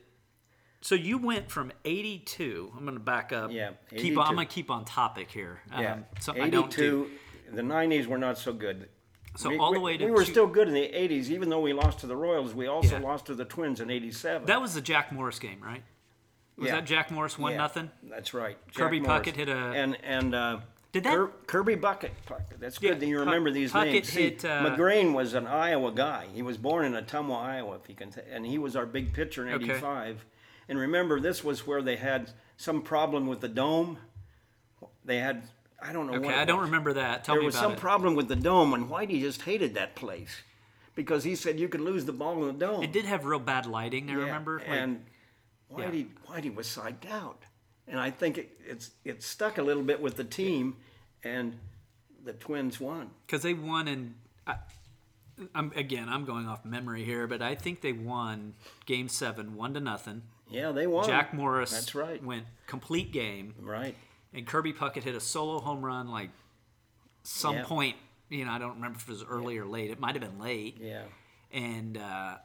so you went from 82. I'm going to back up. Yeah, Keep on, I'm going to keep on topic here. Yeah. Um, don't 82. The 90s were not so good. So we, all the way to we were two- still good in the 80s, even though we lost to the Royals. We also Yeah. lost to the Twins in '87. That was the Jack Morris game, right? Was Yeah. that Jack Morris one Yeah, nothing? That's right. Kirby Jack Morris. Puckett hit a- and and uh, Did that- Kir- Kirby Bucket? Puckett. That's good Yeah, that you Puck- remember these Puckett names. See, hit, uh, Magrane was an Iowa guy. He was born in Ottumwa, Iowa, if you can, t- and he was our big pitcher in Okay. '85. And remember, this was where they had some problem with the dome. They had I don't know. what Okay, I don't was. remember that. Tell there was some it. problem with the dome, and Whitey just hated that place because he said you could lose the ball in the dome. it did have real bad lighting. I Yeah, remember. Like, and Whitey, Whitey was psyched out, and I think it, it's it stuck a little bit with the team, and the Twins won. because they won and I, I'm again I'm going off memory here, but I think they won Game Seven, one to nothing. Yeah, they won. Jack Morris, That's right. went complete game, Right. and Kirby Puckett hit a solo home run like some Yeah. point. You know, I don't remember if it was early or late. It might have been late, Yeah. and uh,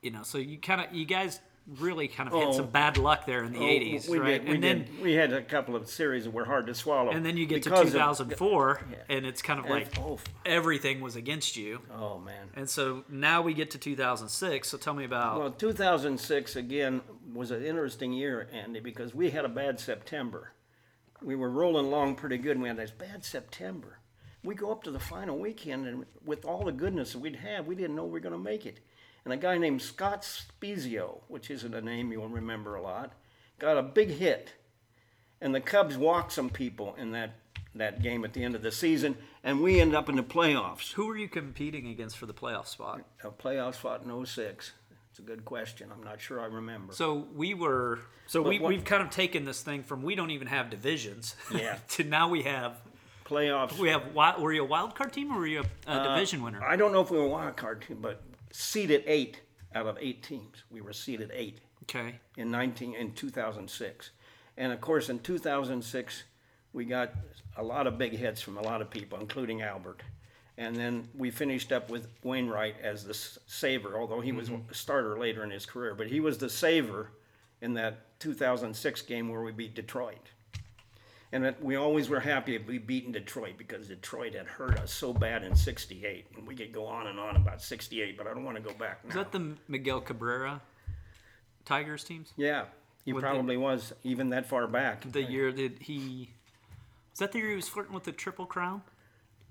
you know, so you kind of you guys really kind of had Oh. some bad luck there in the Oh, '80s, we right? Did, we and then did. We had a couple of series that were hard to swallow. and then you get to because of- 2004, and it's kind of like oh, everything was against you. oh man. And so now we get to 2006. So tell me about Well, 2006 again was an interesting year, Andy, because we had a bad September. We were rolling along pretty good, and we had this bad September. We go up to the final weekend, and with all the goodness that we'd had, we didn't know we were going to make it. And a guy named Scott Spiezio, which isn't a name you'll remember a lot, got a big hit. And the Cubs walked some people in that, that game at the end of the season, and we end up in the playoffs. who were you competing against for the playoff spot? A playoff spot in 06. It's a good question. I'm not sure I remember. So we were. So But we, what- we've kind of taken this thing from we don't even have divisions. Yeah. to now we have playoffs. we have. Were you a wild card team or were you a, a Uh, division winner? I don't know if we were a wild card team, but seeded eight out of eight teams. We were seeded eight Okay. in 19 in 2006, and of course in 2006 we got a lot of big hits from a lot of people, including Albert. And then we finished up with Wainwright as the saver, although he was mm-hmm. a starter later in his career. But he was the saver in that 2006 game where we beat Detroit. And it, we always were happy if we beaten Detroit because Detroit had hurt us so bad in '68, and we could go on and on about '68, but I don't want to go back now. Is that the Miguel Cabrera Tigers teams? yeah, he With the- probably was even that far back. The year that he. Was that the year he was flirting with the Triple Crown?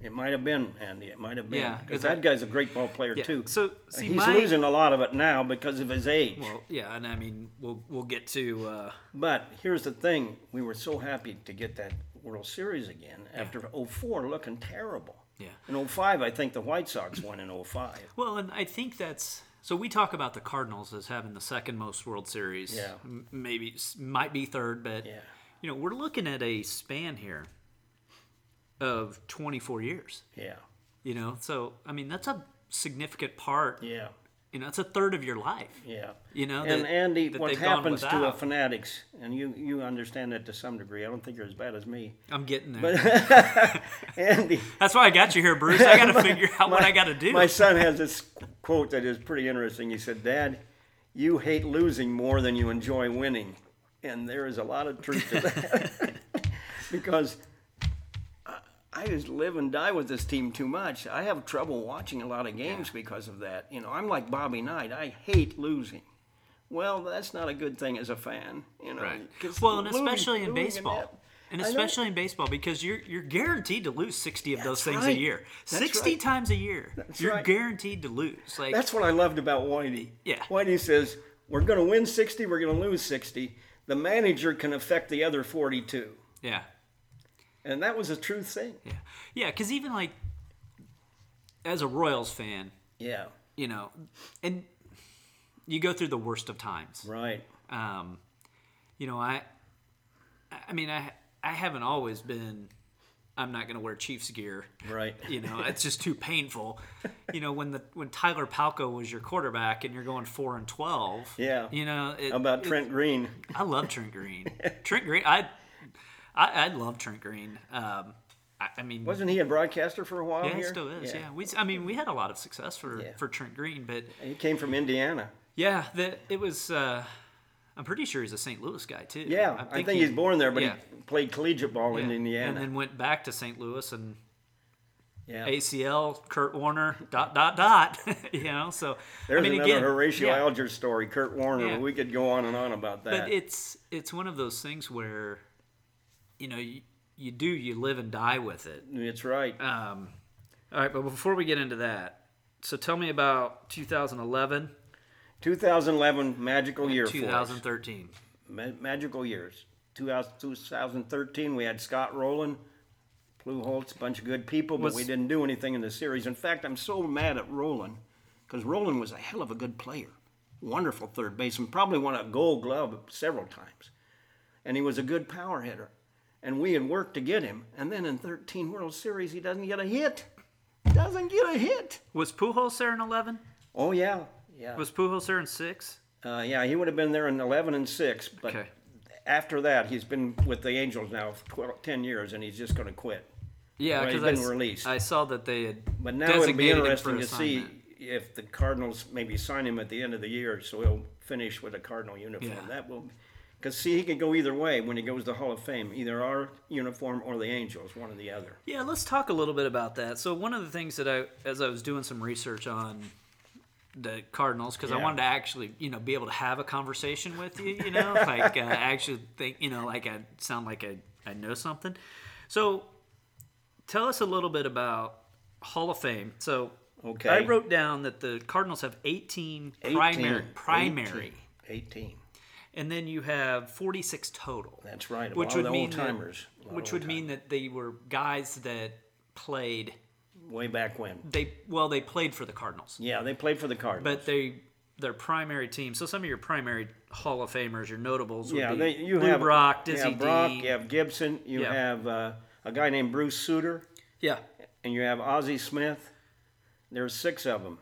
It might have been Andy. It might have been Yeah, because that guy's a great ball player Yeah, too. so, see, he's my- losing a lot of it now because of his age. Well, yeah, and I mean we'll we'll get to. Uh, But here's the thing: we were so happy to get that World Series again after '04 looking terrible. Yeah. In '05, I think the White Sox won in '05. Well, and I think that's so. We talk about the Cardinals as having the second most World Series. Yeah. M- maybe s- might be third, but Yeah. you know we're looking at a span here of 24 years. Yeah. You know, so I mean that's a significant part. Yeah, You know, it's a third of your life. yeah. You know, And that- Andy, that what happens to a fanatics, and you you understand that to some degree. I don't think you're as bad as me. I'm getting there. But Andy, That's why I got you here, Bruce. I got to figure out what I got to do. my son has this quote that is pretty interesting. He said, "Dad, you hate losing more than you enjoy winning," and there is a lot of truth to that because. I- just live and die with this team too much. I have trouble watching a lot of games because of that. You know, I'm like Bobby Knight. I hate losing. Well, that's not a good thing as a fan. You know, Right. Well, and losing- especially in baseball. that- And especially in baseball because you're you're guaranteed to lose 60 of those things a year. That's 60 right. times a year. That's you're right. guaranteed to lose. Like That's what I loved about Whitey. Yeah. Whitey says, we're going to win 60, we're going to lose 60. The manager can affect the other 42. yeah. And that was a true thing. Yeah. Yeah, cuz even like as a Royals fan, Yeah, you know, and you go through the worst of times. right. Um, you know, I, I mean, I, I haven't always been. I'm not going to wear Chiefs gear. Right. You know, it's just too painful. You know, when the when Tyler Palko was your quarterback and you're going four and twelve. Yeah. You know, it, How about it- Trent Green? I love Trent Green. Trent Green. I, I, I love Trent Green. Um, I, I mean, Wasn't he a broadcaster for a while yeah, here? he still is. Yeah. We. I mean, we had a lot of success for Yeah. for Trent Green, but He came from Indiana. yeah, the, it was. Uh, I'm pretty sure he's a St. Louis guy too. Yeah, I think, he's born there, but yeah. he played collegiate ball in Indiana. And then went back to St. Louis and yeah. ACL, Kurt Warner, dot dot dot. you know, so There's I mean, another again, Horatio yeah, Alger story, Kurt Warner. Yeah. We could go on and on about that. But it's it's one of those things where, you know, you, you do you live and die with it. it's right. Um, all right, but before we get into that, so tell me about 2011, 2011 magical year for us. 2013. Ma- magical years. 2000 2013, we had Scott Rolen, Blue Holtz, a bunch of good people, but Was- we didn't do anything in the series. In fact, I'm so mad at Rolen because Rolen was a hell of a good player. Wonderful third baseman, probably won a gold glove several times. And he was a good power hitter. And we had worked to get him. And then in 13 World Series, he doesn't get a hit. Doesn't get a hit. Was Pujols there in 11? Oh, yeah. Yeah. Was Pujols there in six? Uh, yeah, he would have been there in 11 and 6, but Okay. after that, he's been with the Angels now for 12, 10 years, and he's just going to quit. Yeah, Well, he's because I, been s- released. I saw that they had But now it'll be interesting to see if the Cardinals maybe sign him at the end of the year, so he'll finish with a Cardinal uniform. Yeah. That will, because see, he could go either way when he goes to the Hall of Fame, either our uniform or the Angels, one or the other. Yeah, let's talk a little bit about that. So one of the things that I, as I was doing some research on the Cardinals, because I wanted to actually, you know, be able to have a conversation with you, you know, like uh, actually think, you know, like I sound like I, I know something. So tell us a little bit about Hall of Fame. So Okay. I wrote down that the Cardinals have 18, 18, primary, primary, 18. 18. and then you have 46 total. That's right. Which would mean old that- timers. which would mean that they were guys that played way back when. they well they played for the Cardinals, Yeah, they played for the Cardinals. but they their primary team. So some of your primary Hall of Famers, your notables, would Yeah, be they, you Lou have Brock, you Dizzy have Brock, D. you have Gibson, you Yeah. have uh, a guy named Bruce Sutter, yeah, and you have Ozzie Smith. There's six of them.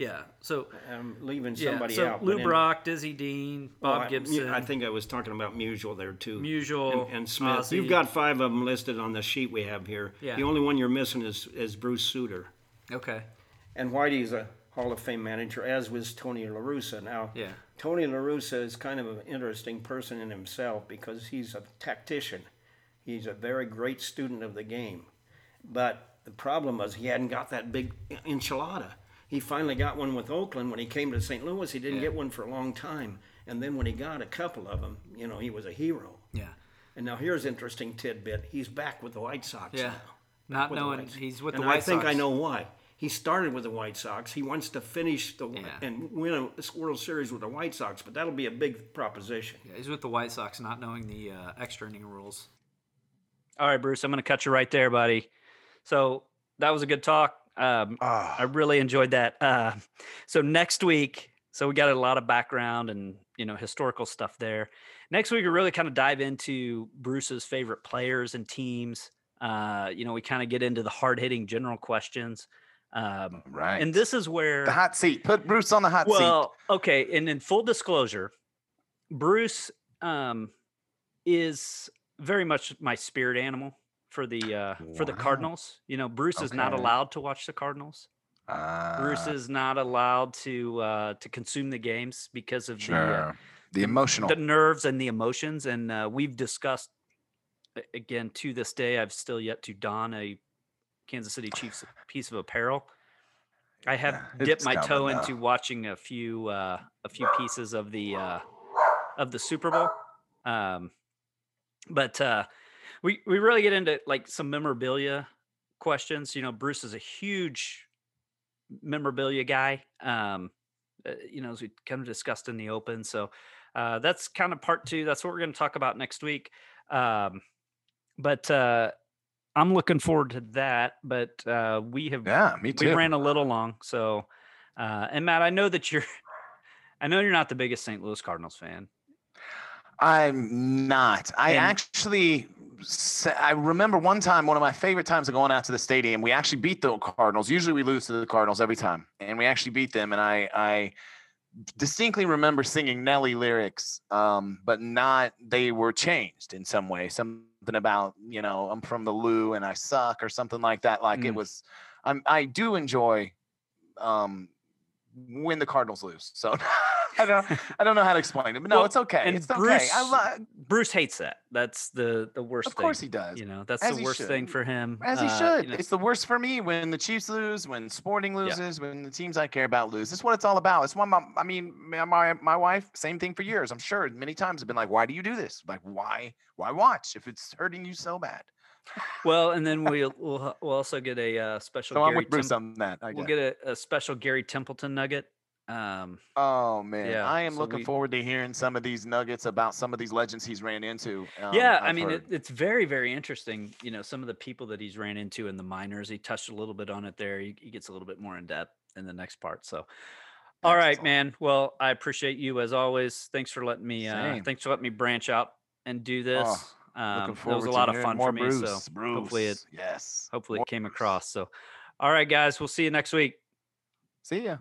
Yeah. So I'm leaving yeah, somebody so out. Lou in- Brock, Dizzy Dean, well, Bob I- Gibson. I think I was talking about Musial there too. Musial, and, and Smith. Ozzie. You've got five of them listed on the sheet we have here. Yeah. The only one you're missing is, is Bruce Sutter. okay. And Whitey's a Hall of Fame manager, as was Tony La Russa. Now, Yeah. Tony La Russa is kind of an interesting person in himself because he's a tactician. He's a very great student of the game. But the problem was he hadn't got that big enchilada. He finally got one with Oakland when he came to St. Louis. He didn't Yeah. get one for a long time. And then when he got a couple of them, you know, he was a hero. Yeah, And now here's interesting tidbit. He's back with the White Sox yeah. now. Not with the knowing White- he's with and the White Sox. and I think Sox. I know why. He started with the White Sox. He wants to finish the Yeah. and win a World Series with the White Sox, but that'll be a big proposition. Yeah, he's with the White Sox, not knowing the uh, extra inning rules. All right, Bruce, I'm going to cut you right there, buddy. So that was a good talk. Um, Ah, I really enjoyed that. Uh, so next week, so we got a lot of background and you know historical stuff there. Next week, we really kind of dive into Bruce's favorite players and teams. Uh, you know, we kind of get into the hard hitting general questions. Um, Right. and this is where the hot seat. Put Bruce on the hot seat. well, okay, and in full disclosure, Bruce um, is very much my spirit animal for the uh, for the Cardinals. You know, Bruce is not allowed to watch the Cardinals. Bruce Ah, is not allowed to uh, to consume the games because of the uh. The emotional. the nerves and the emotions. And uh, we've discussed again to this day. I've still yet to don a Kansas City Chiefs piece of apparel. I have Yeah, dipped my toe into watching a few uh, a few pieces of the uh, of the Super Bowl, um, but uh, we we really get into like some memorabilia questions. You know, Bruce is a huge memorabilia guy. Um, uh, you know, as we kind of discussed in the open. So uh, that's kind of part two. That's what we're going to talk about next week. Um, but uh, I'm looking forward to that. But uh, we have yeah, me too. we ran a little long. So, uh, and Matt, I know that you're, I know you're not the biggest St. Louis Cardinals fan. I'm not. I And- actually, I remember one time, one of my favorite times of going out to the stadium. We actually beat the Cardinals. Usually, we lose to the Cardinals every time, and we actually beat them. And I, I distinctly remember singing Nelly lyrics, um, but not. They were changed in some way. Something about you know, I'm from the Lou and I suck, or something like that. Like it Mm. was. I'm. I do enjoy. Um, when the Cardinals lose, so I don't. I don't know how to explain it, but no, Well, it's okay. and It's okay. Bruce- I lo- Bruce hates that. That's the the worst. of course thing, he does. You know, that's As the he worst thing for him. As he Uh, should. you know, it's the worst for me when the Chiefs lose, when Sporting Yeah. loses, when the teams I care about lose. That's what it's all about. It's one. my, I mean, my, my wife, same thing for years. I'm sure many times have been like, "Why do you do this? Like, why why watch if it's hurting you so bad?" well, and then we'll we'll, we'll also get a uh, special. So I'm Gary with Bruce Temp- on that. We'll get a, a special Garry Templeton nugget. Um, Oh man, Yeah, I am so looking we- forward to hearing some of these nuggets about some of these legends he's ran into. Um, yeah, I I've mean, it, it's very, very interesting. You know, some of the people that he's ran into in the minors. He touched a little bit on it there. He, he gets a little bit more in depth in the next part. So, all right, Excellent. man. Well, I appreciate you as always. Thanks for letting me. Uh, thanks for letting me branch out and do this. Oh, um, it was a lot of fun for me. Bruce. so Bruce. hopefully it yes, hopefully more it came Bruce. across. So, all right, guys. We'll see you next week. See ya.